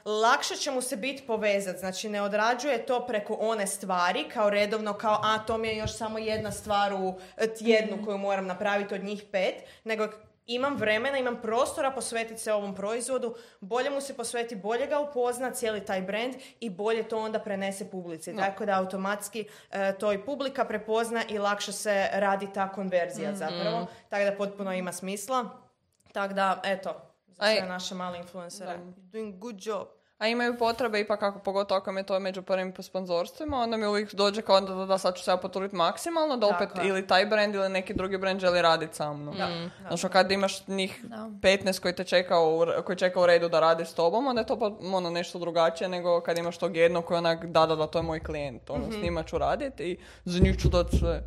lakše će mu se biti povezat, znači ne odrađuje to preko one stvari kao redovno, kao a to mi je još samo jedna stvar u e, tjednu koju moram napraviti od njih pet, nego imam vremena, imam prostora posvetiti se ovom proizvodu, bolje mu se posveti, bolje ga upozna cijeli taj brand i bolje to onda prenese publici. Tako da automatski e, to i publika prepozna i lakše se radi ta konverzija zapravo. Tako da potpuno ima smisla. Tako da, eto, za sve naše male influencere. Doing good job. A imaju potrebe ipak kako, pogotovo ako mi je to među prvim sponzorstvima, onda mi uvijek dođe kao da, da, da sad ću se ja potruditi maksimalno, da opet Tako je. ili taj brand ili neki drugi brand želi raditi sa mnom. Znači kad imaš njih 15 koji te čeka u, koji čeka u redu da radi s tobom, onda je to pa, ono, nešto drugačije nego kad imaš tog jednog koji onak, da, da, da, to je moj klijent, ono, s njima ću raditi i za njih ću dati sve.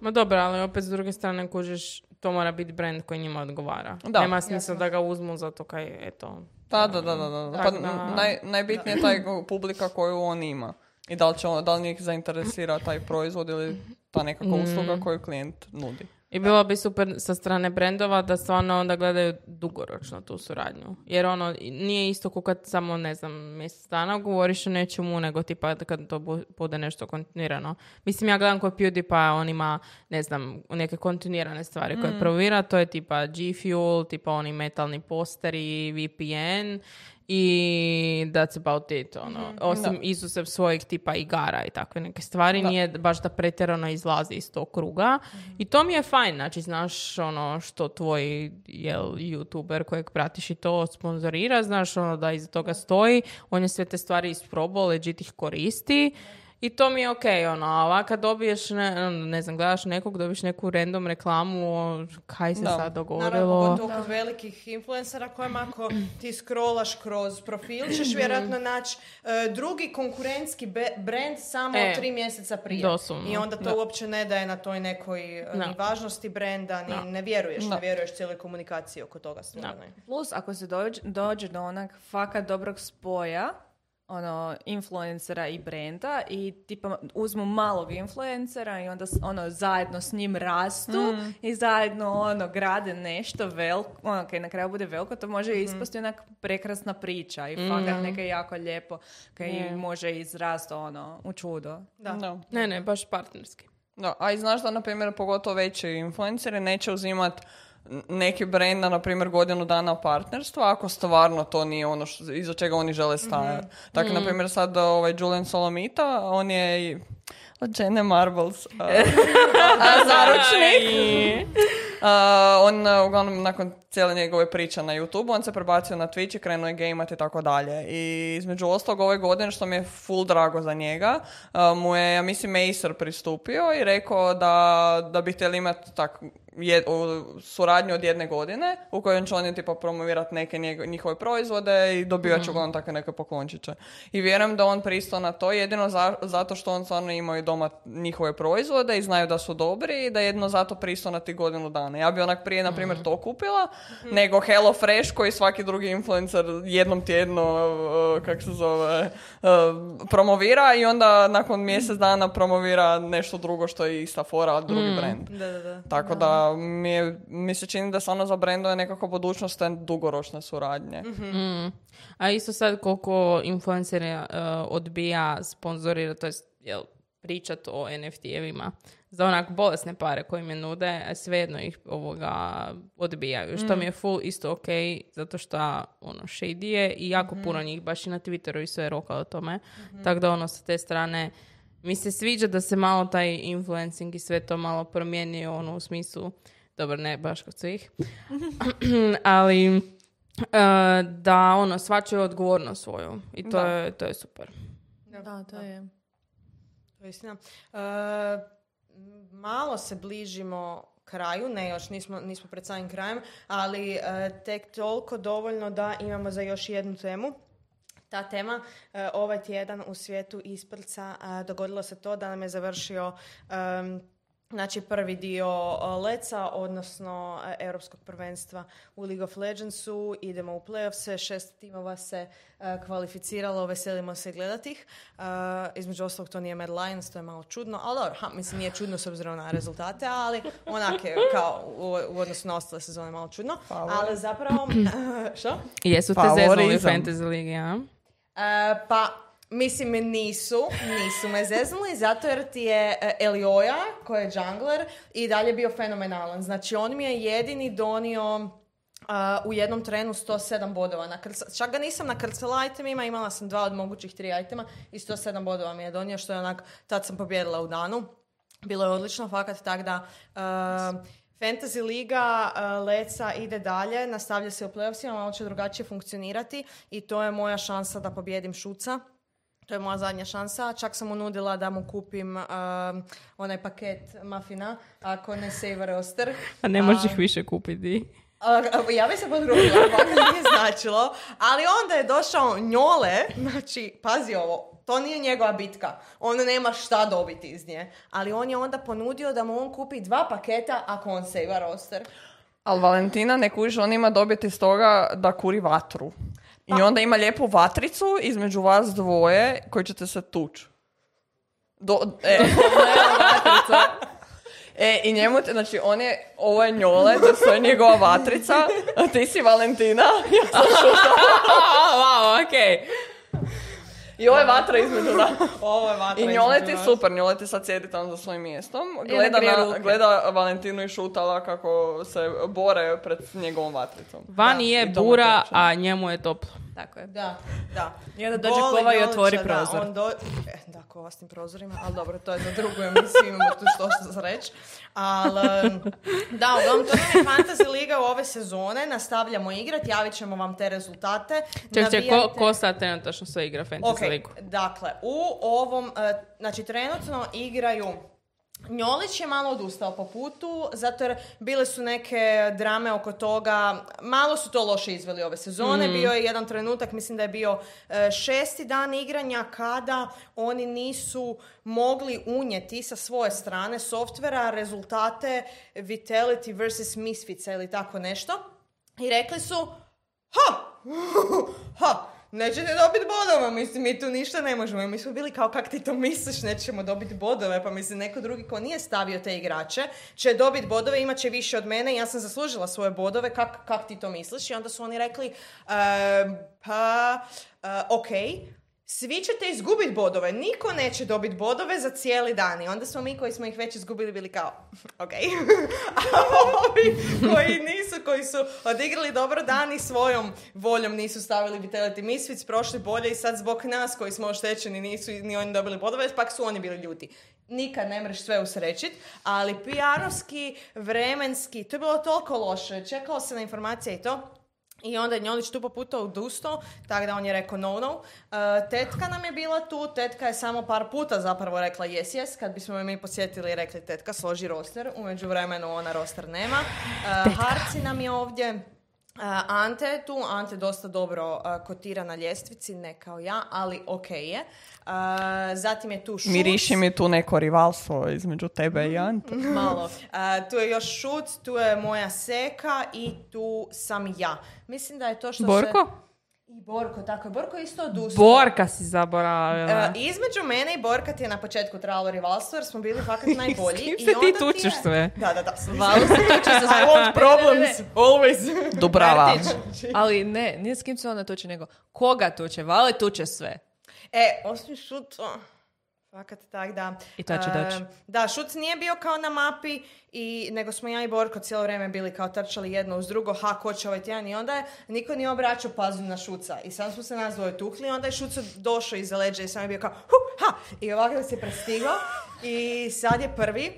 Ma dobro, ali opet s druge strane kužiš, to mora biti brand koji njima odgovara. Da. Nema smisla da ga uzmu zato kaj, eto, Da, da, da, da. da. Pa, da. naj, najbitnije je taj publika koju on ima. I da li, će on, da li njih zainteresira taj proizvod ili ta nekakva usluga koju klijent nudi. I bilo bi super sa strane brendova da stvarno onda gledaju dugoročno tu suradnju. Jer ono, nije isto ko kad samo, ne znam, mjesec dana govoriš o nečemu, nego tipa kad to bu- bude nešto kontinuirano. Mislim, ja gledam kod PewDiePie, on ima, ne znam, neke kontinuirane stvari koje provira, to je tipa G Fuel, tipa oni metalni posteri, VPN i that's about it, ono. Osim izuzev svojih tipa igara i takve neke stvari, nije baš da pretjerano izlazi iz tog kruga. I to mi je fajn, znači znaš ono što tvoj jel, youtuber kojeg pratiš i to sponzorira, znaš ono da iza toga stoji, on je sve te stvari isprobao, legit ih koristi I to mi je okej, ono, a ovak kad dobiješ, ne, ne znam, gledaš nekog, dobiješ neku random reklamu, o, kaj se Da. sad Naravno, dogovorilo. pogotovo kod velikih influencera kojima ako ti scrollaš kroz profil ćeš vjerojatno naći e, drugi konkurentski be- brand samo E, tri mjeseca prije. doslovno. I onda to Da. uopće ne daje na toj nekoj e, Da. ni važnosti brenda, ni Da. ne vjeruješ, Da. ne vjeruješ cijeloj komunikaciji oko toga stvarno. Plus, ako se dođe, dođe do onak fakat dobrog spoja, ono, influencera i brenda i tipa uzmu malog influencera i onda ono zajedno s njim rastu i zajedno ono grade nešto veliko, ono kaj na kraju bude veliko, to može ispasti onak prekrasna priča i fakat neka jako lijepo kaj može izrasti ono u čudo. Da. Da. Ne, ne, baš partnerski. Da, a i znaš da, na primjer, pogotovo veći influenceri neće uzimat n- neki brand na, na primjer, godinu dana partnerstva, ako stvarno to nije ono što, iza čega oni žele stajati. Dakle, na primjer, sad ovaj Julian Solomita, on je i od Jenny Marbles a, a, zaručnik. A, on, uglavnom, nakon cijele njegove priče na YouTube, on se prebacio na Twitch i krenuo je gameat i tako dalje. I između ostalog ove godine, što mi je full drago za njega, mu je, ja mislim, Acer pristupio i rekao da, da bi htjeli imati tak, jed- u- suradnju od jedne godine u kojoj će oni tipa promovirati neke njihove proizvode i dobivat će uglavnom takve neke poklončiće. I vjerujem da on pristao na to jedino za- zato što on stvarno imaju doma njihove proizvode i znaju da su dobri i da je jedino zato pristao na ti godinu dana. Ja bi onak prije, na primjer, to kupila, nego Hello Fresh koji svaki drugi influencer jednom tjedno, uh, kak se zove, uh, promovira i onda nakon mjesec dana promovira nešto drugo što je ista fora, drugi brand. Da, da, da. Tako da mi, je, mi se čini da stvarno za brendove nekako budućnost te dugoročne suradnje. Mm. A isto sad koliko influenceri uh, odbija sponzorira, to jest jel, pričat o NFT-evima za onak bolesne pare koje je nude, svejedno ih ovoga odbijaju. Što mi je full isto ok, zato što ono shady je i jako puno njih, baš i na Twitteru i sve roka o tome. Tako da ono sa te strane mi se sviđa da se malo taj influencing i sve to malo promijeni ono u smislu, dobro ne baš kod svih, ali e, da ono svačaju odgovornost svoju i to, Da. je, to je super. Da, to je. To je istina. E, malo se bližimo kraju, ne još nismo, nismo pred samim krajem, ali e, tek toliko dovoljno da imamo za još jednu temu. Ta tema e, ovaj tjedan u svijetu isprca dogodilo se to da nam je završio em, Znači prvi dio e, Leca, odnosno e, Europskog prvenstva u League of Legendsu. Idemo u playoffse, šest timova se kvalificiralo, veselimo se gledati ih. E, između ostalog to nije Mad Lions, to je malo čudno, ali dobro, ha, mislim nije čudno s obzirom na rezultate, ali onak je kao u, u odnosu na ostale sezone malo čudno. Ali zapravo, što? Jesu te zeznuli u Fantasy Ligi, a? E, pa, mislim, nisu, nisu me zeznuli, zato jer ti je e, Elioja, koji je jungler, i dalje bio fenomenalan. Znači, on mi je jedini donio a, u jednom trenu 107 bodova. Na krca- čak ga nisam nakrcala itemima, imala sam dva od mogućih tri itema i 107 bodova mi je donio, što je onak, tad sam pobjedila u danu. Bilo je odlično, fakat, tak da... e, Fantasy Liga uh, Leca ide dalje, nastavlja se u playoffsima, malo će drugačije funkcionirati i to je moja šansa da pobjedim Šuca. To je moja zadnja šansa. Čak sam mu nudila da mu kupim um, onaj paket mafina, ako ne save roster. A ne možeš ih više kupiti. Ja bi se podrugila, pa nije značilo. Ali onda je došao Njole, znači, pazi ovo, to nije njegova bitka. On nema šta dobiti iz nje. Ali on je onda ponudio da mu on kupi dva paketa ako on save roster. Ali Valentina ne kužiš, on ima dobiti iz toga da kuri vatru. I onda ima lijepu vatricu između vas dvoje koji ćete se tuć. Do, e, e, i njemu, te- znači on je, ovo je njole, to je njegova vatrica, a ti si Valentina, ja sam wow, okej. I ovo je vatra između nas. Ovo je vatra I njole ti između nas. super, njole ti sad sjedi tamo za svojim mjestom, gleda, na, gleda Valentinu i Šutala kako se bore pred njegovom vatricom. Vani Da, je bura, a njemu je toplo. Tako je. Da, da. I onda dođe Boli kova i otvori da, prozor. on do... e, da, kova s tim prozorima, ali dobro, to je za drugu emisiju, imamo tu što što za reći. Ali, da, uglavnom, to nam je Fantasy Liga u ove sezone, nastavljamo igrati, javit ćemo vam te rezultate. Ček, ček, ko, ko sad trenutačno sve igra Fantasy Ok, ligu? dakle, u ovom, e, znači trenutno igraju Njolić je malo odustao po putu, zato jer bile su neke drame oko toga, malo su to loše izveli ove sezone, bio je jedan trenutak, mislim da je bio e, šesti dan igranja kada oni nisu mogli unijeti sa svoje strane softvera rezultate Vitality vs. Misfitsa ili tako nešto. I rekli su ha, ha, nećete dobiti bodova, mislim, mi tu ništa ne možemo. I mi smo bili kao, kak ti to misliš, nećemo dobiti bodove, pa mislim, neko drugi ko nije stavio te igrače će dobiti bodove, imat će više od mene ja sam zaslužila svoje bodove, kak, kak ti to misliš? I onda su oni rekli, "Ehm, pa, e, ok, svi ćete izgubiti bodove, niko neće dobiti bodove za cijeli dan. I onda smo mi koji smo ih već izgubili bili kao, ok. A ovi koji nisu, koji su odigrali dobro dan i svojom voljom nisu stavili Vitality Misfits, prošli bolje i sad zbog nas koji smo oštećeni nisu ni oni dobili bodove, pak su oni bili ljuti. Nikad ne mreš sve usrećit, ali PR-ovski, vremenski, to je bilo toliko loše. Čekalo se na informacije i to. I onda je Njolić tu puta odustao, tako da on je rekao no, no. E, tetka nam je bila tu, tetka je samo par puta zapravo rekla yes, yes, kad bismo je mi posjetili i rekli tetka složi roster, u međuvremenu ona roster nema. E, Harci nam je ovdje, Ante je tu, Ante dosta dobro e, kotira na ljestvici, ne kao ja, ali ok je. E, zatim je tu Šuc. Miriši mi tu neko rivalstvo između tebe i Ante. Malo. A, tu je još Šuc, tu je moja Seka i tu sam ja. Mislim da je to što Borko? se... I Borko, tako je. Borko je isto odustao. Borka si zaboravila. E, između mene i Borka ti je na početku trajalo rivalstvo jer smo bili fakat najbolji. S kim i se ti onda ti tučeš je- sve? Da, da, da. Valu se tuče sa I want problems, always. Dubrava. Ali ne, nije s kim se ona tuče, nego koga tuče? Vale tuče sve. E, osim Šuca, fakat tak da. I to će E, doći. Da, Šuc nije bio kao na mapi, i, nego smo ja i Borko cijelo vrijeme bili kao trčali jedno uz drugo, ha, ko će ovaj tjedan i onda je niko nije obraćao pažnju na Šuca. I sad smo se nas dvoje tukli i onda je Šuc došao iza leđa i sam je bio kao, hu, ha, i ovako se prestigao i sad je prvi.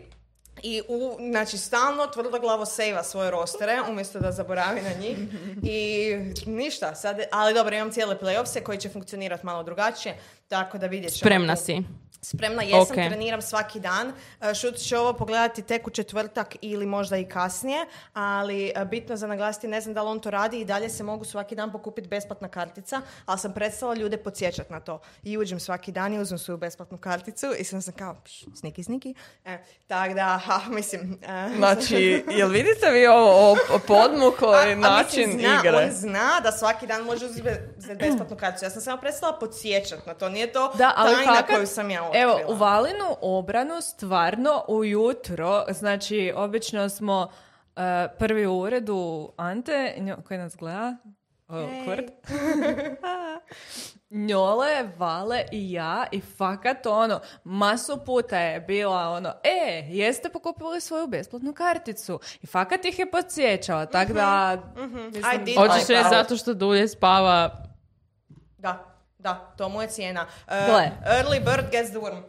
I u, znači, stalno tvrdoglavo sejva svoje rostere, umjesto da zaboravi na njih. I ništa, sad, ali dobro, imam cijele playoffse koji će funkcionirati malo drugačije, tako da vidjet ćemo. Spremna si. Spremna jesam, Ok. treniram svaki dan. E, Šut će ovo pogledati tek u četvrtak ili možda i kasnije, ali e, bitno za naglasiti, ne znam da li on to radi i dalje se mogu svaki dan pokupiti besplatna kartica, ali sam prestala ljude podsjećati na to. I uđem svaki dan i uzmem svoju besplatnu karticu i sam sam kao, pš, sniki, sniki. E, tak da, ha, mislim... e, Znači, jel vidite vi ovo o, a način mislim, zna, igre? On zna da svaki dan može uzeti be- besplatnu karticu. Ja sam samo prestala podsjećati na to. Nije to Da, ali tajna fakat, koju sam ja Evo, u Valinu obranu stvarno ujutro, znači obično smo e, prvi u uredu Ante, njo- koji nas gleda, o, Kurt. Njole, Vale i ja i fakat ono, masu puta je bila ono, e, jeste pokupili svoju besplatnu karticu? I fakat ih je podsjećala, tako da... mislim, I did Hoćeš reći zato što dulje spava. Da, da, to mu je cijena. E, Gle. early bird gets the worm.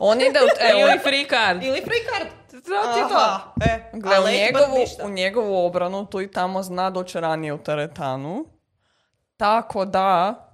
On ide u... Evo, Ili free card. Ili free card. to ti to. E, Gle, u njegovu, ništa. u njegovu obranu tu i tamo zna doći ranije u teretanu. Tako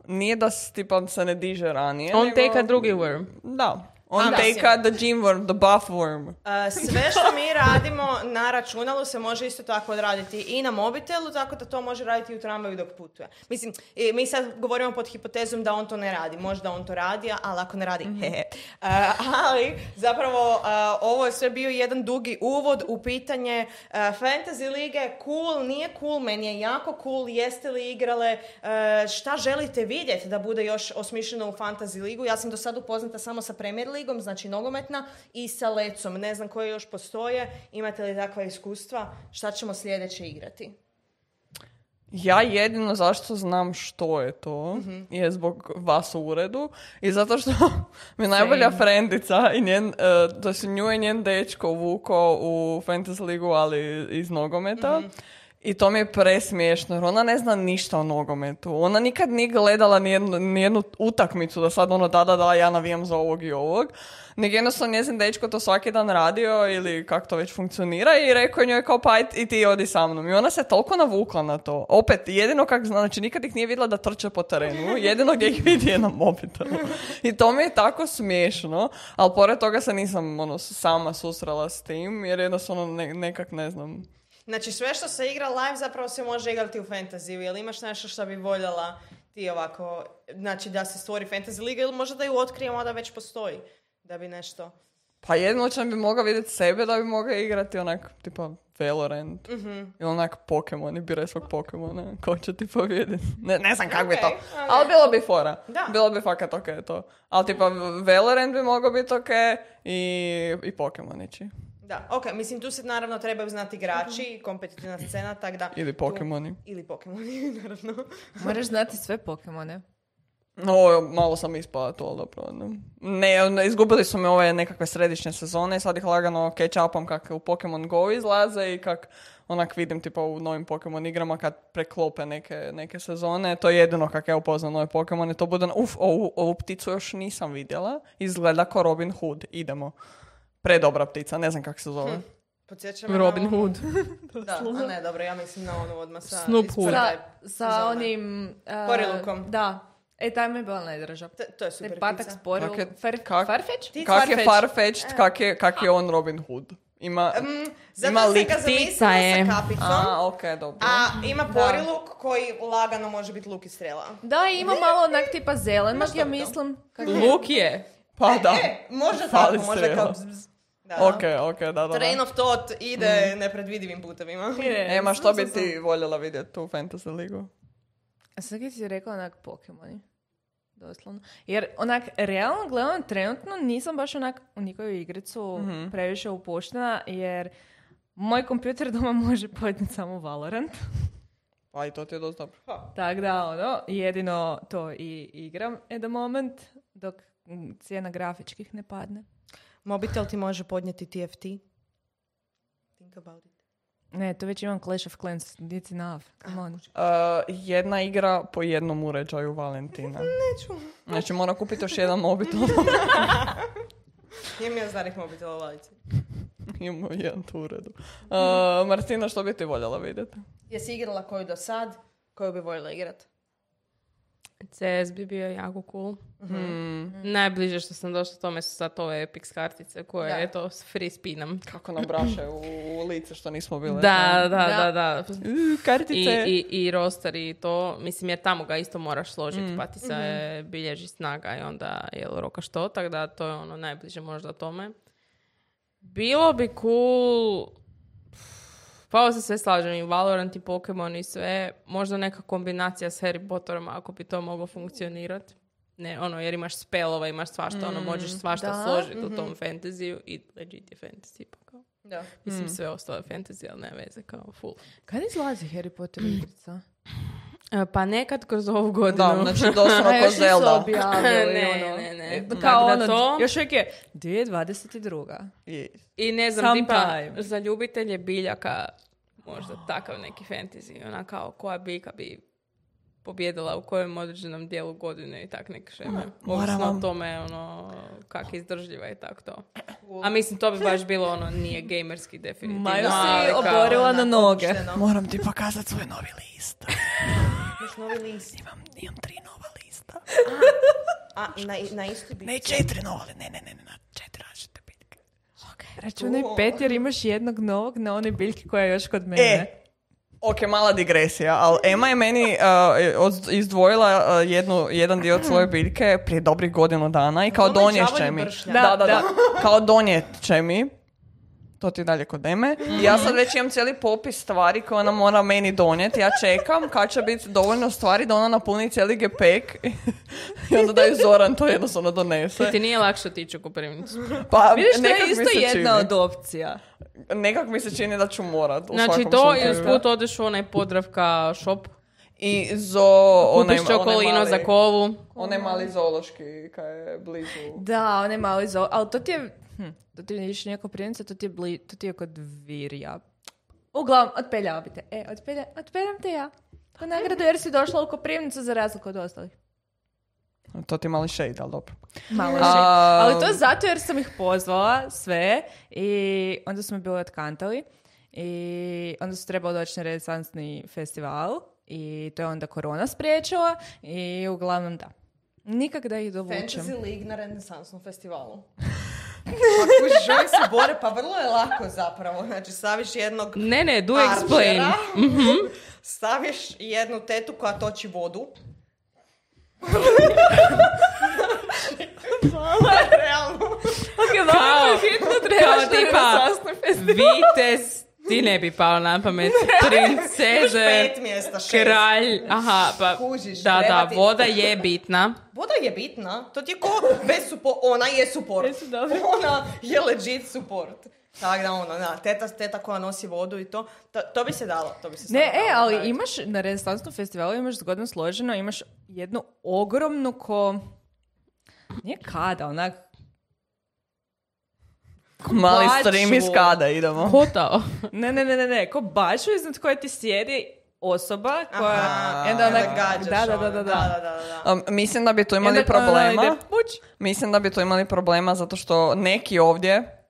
nije da tipa se ne diže ranije. On nego- teka drugi worm. Da. On A, teka the gym worm, the buff worm. E, sve što mi radimo na računalu se može isto tako odraditi i na mobitelu, tako da to može raditi i u tramvaju dok putuje. Mislim, i mi sad govorimo pod hipotezom da on to ne radi. Možda on to radi, ali ako ne radi, hehe. E, ali zapravo e, ovo je sve bio jedan dugi uvod u pitanje e, Fantasy lige, cool, nije cool, meni je jako cool, jeste li igrale, e, šta želite vidjeti da bude još osmišljeno u Fantasy ligu. Ja sam do sad upoznata samo sa Premier ligom, znači nogometna, i sa lecom. Ne znam koje još postoje, imate li takva iskustva, šta ćemo sljedeće igrati? Ja jedino zašto znam što je to Mhm. je zbog vas u uredu i zato što mi najbolja frendica i njen, e, da se nju je njen dečko vuko u Fantasy ligu, ali iz nogometa. Mhm. I to mi je presmiješno, jer ona ne zna ništa o nogometu. Ona nikad nije gledala nijednu, nijednu utakmicu da sad ono da, da, da, ja navijam za ovog i ovog. Nego jednostavno njezin dečko to svaki dan radio ili kako to već funkcionira i rekao njoj kao pa i ti odi sa mnom. I ona se toliko navukla na to. Opet, jedino kak zna, znači nikad ih nije vidjela da trče po terenu, jedino gdje ih vidi je na mobitelu. I to mi je tako smiješno, ali pored toga se nisam ono, sama susrela s tim, jer jednostavno ne, nekak ne znam. Znači sve što se igra live zapravo se može igrati u fantaziju. Jel imaš nešto što bi voljela ti ovako, znači da se stvori fantasy liga ili možda da ju otkrijemo da već postoji. Da bi nešto... Pa jedno čem bi mogao vidjeti sebe da bi mogao igrati onak, tipa Valorant. Mhm. Ili onak Pokemon i biraj svog Pokemona. Ko će ti pobijediti? Ne, ne znam kako bi to. Ok, ok. Ali bilo bi fora. Da. Bilo bi fakat ok to. Ali tipa Valorant bi mogao biti ok i, i Pokemon ići. Da, ok, mislim tu se naravno trebaju znati igrači, kompetitivna scena, tak da... Ili tu- Pokemoni. Ili Pokemoni, naravno. Moraš znati sve Pokemone. No, malo sam ispala to, ali dobro. Ne, izgubili su me ove nekakve središnje sezone i sad ih lagano catch-upam kak u Pokemon Go izlaze i kak onak vidim tipa u novim Pokemon igrama kad preklope neke, neke sezone. To je jedino kak ja upoznam nove Pokemone. To bude, uf, ovu, ovu pticu još nisam vidjela. Izgleda kao Robin Hood. Idemo. Predobra ptica, ne znam kako se zove. Podsjeća me Robin na Hood. Da, a ne, dobro, ja mislim na onu odmah sa... Snoop Hood. Sa, sa onim... uh, Korilukom. Da. E, taj mi je bila najdraža. T- to je super Taj patak ptica. sporil. Kak je- Far, kak- Farfetch? Kak je Farfetch. Farfetched, kak je, kak je on Robin Hood. Ima, Mm, zato ima sam lik ga ptica zamislila je. sa kapicom, A, ok, dobro. a ima poriluk koji lagano može biti luk i strela. Da, ima malo onak tipa zelenog, ja mislim. Kako je? Luk je. Pa da. E, može Fali tako, može strela. kao bzz, bzz. Da. Ok, ok, da, da. Train of thought ide nepredvidivim putovima. Ema, što bi ti voljela vidjeti u Fantasy ligu? A sad kad si rekla onak Pokemoni. Doslovno. Jer onak, realno gledam, trenutno nisam baš onak u nikoju igricu previše upuštena, jer moj kompjuter doma može podnijeti samo Valorant. Pa i to ti je dosta dobro. Tako da, ono, jedino to i igram at the moment, dok mm, cijena grafičkih ne padne. Mobitel ti može podnijeti TFT. Think about it. Ne, to već imam Clash of Clans, it's enough, come on. Uh, jedna igra po jednom uređaju Valentina. Neću. Znači mora kupiti još jedan mobitel. Imam ja starih mobitela u ladici. Imamo jedan tu uredu. Uh, Martina, što bi ti voljela vidjeti? Jesi igrala koju do sad? Koju bi voljela igrat? CS bi bio jako cool. Najbliže što sam došla tome su sad ove Epic kartice koje, Da. eto, s free spinam. Kako nam braše u, u lice što nismo bile. Da, da, Da. da, da. Uh, kartice. I, i, i roster i to, mislim jer tamo ga isto moraš složiti, pa ti se bilježi snaga i onda je roka što, tako da to je ono najbliže možda tome. Bilo bi cool, pa ovo se sve slažem, i Valorant i Pokemon i sve, možda neka kombinacija s Harry Potterom ako bi to moglo funkcionirati. Ne, ono, jer imaš spelova, imaš svašta, ono, možeš svašta da. složiti u tom fantaziju i legit je fantasy, pa kao. Da. Mislim, sve ostalo je fantasy, ali ne veze, kao full. Kad izlazi Harry Potter igrica? E, Pa nekad kroz ovu godinu. Da, znači doslovno ko Zelda. ne, ono. ne, ne. Kao Tako da ono, to- još uvijek je 2022. I- I ne znam, tipa, za ljubitelje biljaka možda takav neki fantasy, ona kao koja biljka bi pobjedila u kojem određenom dijelu godine i tak neke šeme. Ovisno vam- o tome, ono, kak je izdržljiva i tak to. A mislim, to bi baš bilo, ono, nije gamerski definitivno. Maju ali si kao- oborila na noge. opušteno. Moram ti pokazati svoj novi list. Imaš novi list. Imam, imam tri nova lista. A, na, na istu bi... Ne četiri nova, ne, ne, ne, ne, na četiri. Računaj pet jer imaš jednog novog na onoj biljki koja je još kod mene. E, ok, mala digresija, ali Ema je meni uh, izdvojila uh, jednu, jedan dio od svoje biljke prije dobrih godinu dana i kao Ono je donijet će đavolji mi. Da, Da, da, da. da. Kao donijet će mi. To ti je dalje kod. I ja sad već imam cijeli popis stvari koje ona mora meni donijeti. Ja čekam kad će biti dovoljno stvari da ona napuni cijeli gepek i onda da je Zoran to jednostavno donese. Ti nije lakše otići u Koprivnicu. Pa Vidiš, to je isto jedna čini. od opcija. Nekak mi se čini da ću morat. u Znači to i usput odeš u onaj Podravka shop, I zo... onaj- kupiš čokolino onaj mali- za kovu. Onaj mali zoološki kaj je blizu. Da, on je mali zo... Ali to ti je... Hm, to ti je više nijako prjenica, to ti je, bli, to ti je kod Virja. Uglavnom, otpeljao bi te. E, otpelja, otpeljam te ja. Po nagradu jer si došla u Koprivnicu za razliku od ostalih. To ti je mali shade, ali dobro. Malo A- Ali to zato jer sam ih pozvala sve i onda smo bili otkantali i onda su trebali doći na renesansni festival i to je onda korona spriječila i uglavnom da. Nikak da ih dovučem. Fantasy League na renesansnom festivalu. Pa kužiš, se bore, pa vrlo je lako zapravo. Znači, staviš jednog Ne, ne, do explain. arčera, staviš jednu tetu koja toči vodu. Realno. Kao, kao na tipa, renesansnom vitez, ti ne bi pao na pamet, princeze, Pet mjesta, šest. kralj, aha, pa Kužiš, da, da, ti- voda je bitna. Voda je bitna. To ti je ko bez supo... Ona je support. Jesu dobro. Ona je legit support. Tako da ono, da, teta, teta koja nosi vodu i to, to, to bi se dalo, to bi se Ne, e, dalo ali imaš na renesansnom festivalu imaš zgodno složeno, imaš jednu ogromnu ko... Nije kada, onak... Mali Baču. stream iz kada idemo. Kotao. Ne, ne, ne, ne, ne, ko baču iznad koje ti sjedi osoba koja... Aha, onda onak, gađaš da, da, ono, da, da, da, da. da, da. Um, mislim da bi tu imali onda ona problema. puć. Mislim da bi tu imali problema zato što neki ovdje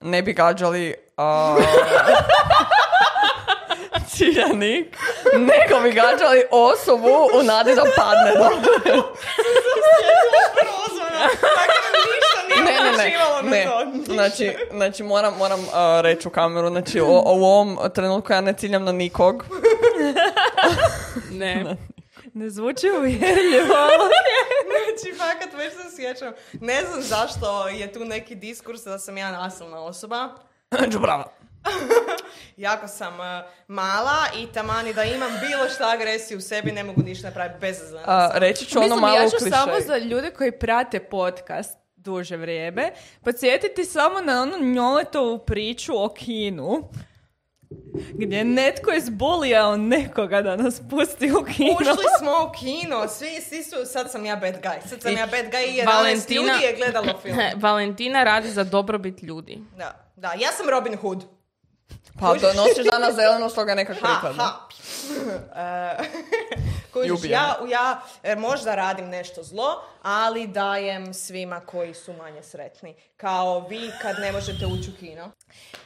ne bi gađali uh, ciljanik, nego bi gađali osobu u nadi da padne tako Ne, ne, ne, ne. Ništa. Znači, znači moram, moram uh, reći u kameru, znači o, u ovom trenutku ja ne ciljam na nikog. Ne. Ne zvuči uvjerljivo. Znači, fakat, već se sjećam. Ne znam zašto je tu neki diskurs da sam ja nasilna osoba. Đubrava. Jako sam uh, mala i tamani da imam bilo šta agresiju u sebi, ne mogu ništa napraviti bez A, reći ću ono Mislim, malo ja ću samo za ljude koji prate podcast duže vrijeme, podsjetiti samo na onu njoletovu priču o kinu, gdje netko je zbolijao nekoga da nas pusti u kino. Ušli smo u kino, svi, svi su, sad sam ja bad guy, sad sam I ja bad guy i 11 Valentina- ljudi je gledalo film. Valentina radi za dobrobit ljudi. Da, da, ja sam Robin Hood. Pa donosiš danas zeleno, stoga nekak Ha, pripadne. ha. E, kužiš, ja, ja e, možda radim nešto zlo, ali dajem svima koji su manje sretni. Kao vi kad ne možete ući u kino.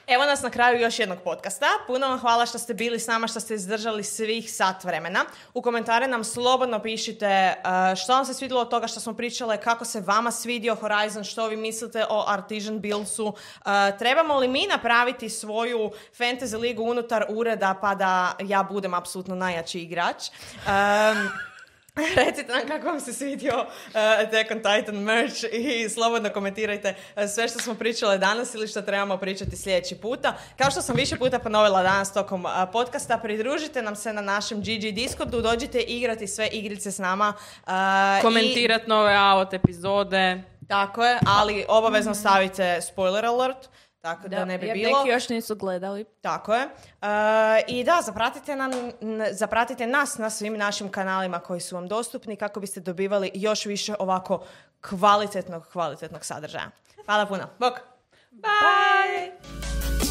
Evo nas na kraju još jednog podcasta. Puno vam hvala što ste bili s nama, što ste izdržali svih sat vremena. U komentare nam slobodno pišite e, što vam se svidjelo od toga što smo pričale, kako se vama svidio Horizon, što vi mislite o Artisan Buildsu. E, trebamo li mi napraviti svoju fantasy ligu unutar ureda pa da ja budem apsolutno najjači igrač? Em, Recite nam kako vam se svidio uh, Attack on Titan merch i slobodno komentirajte uh, sve što smo pričale danas ili što trebamo pričati sljedeći puta. Kao što sam više puta ponovila danas tokom uh, podcasta, pridružite nam se na našem GG Discordu, dođite igrati sve igrice s nama. uh, i- Komentirat nove AOT epizode. tako je, ali obavezno stavite spoiler alert, tako da, ne bi jer bilo. neki još nisu gledali. Tako je. E, I da, zapratite, nam, zapratite nas na svim našim kanalima koji su vam dostupni kako biste dobivali još više ovako kvalitetnog, kvalitetnog sadržaja. Hvala puno. Bok! Bye!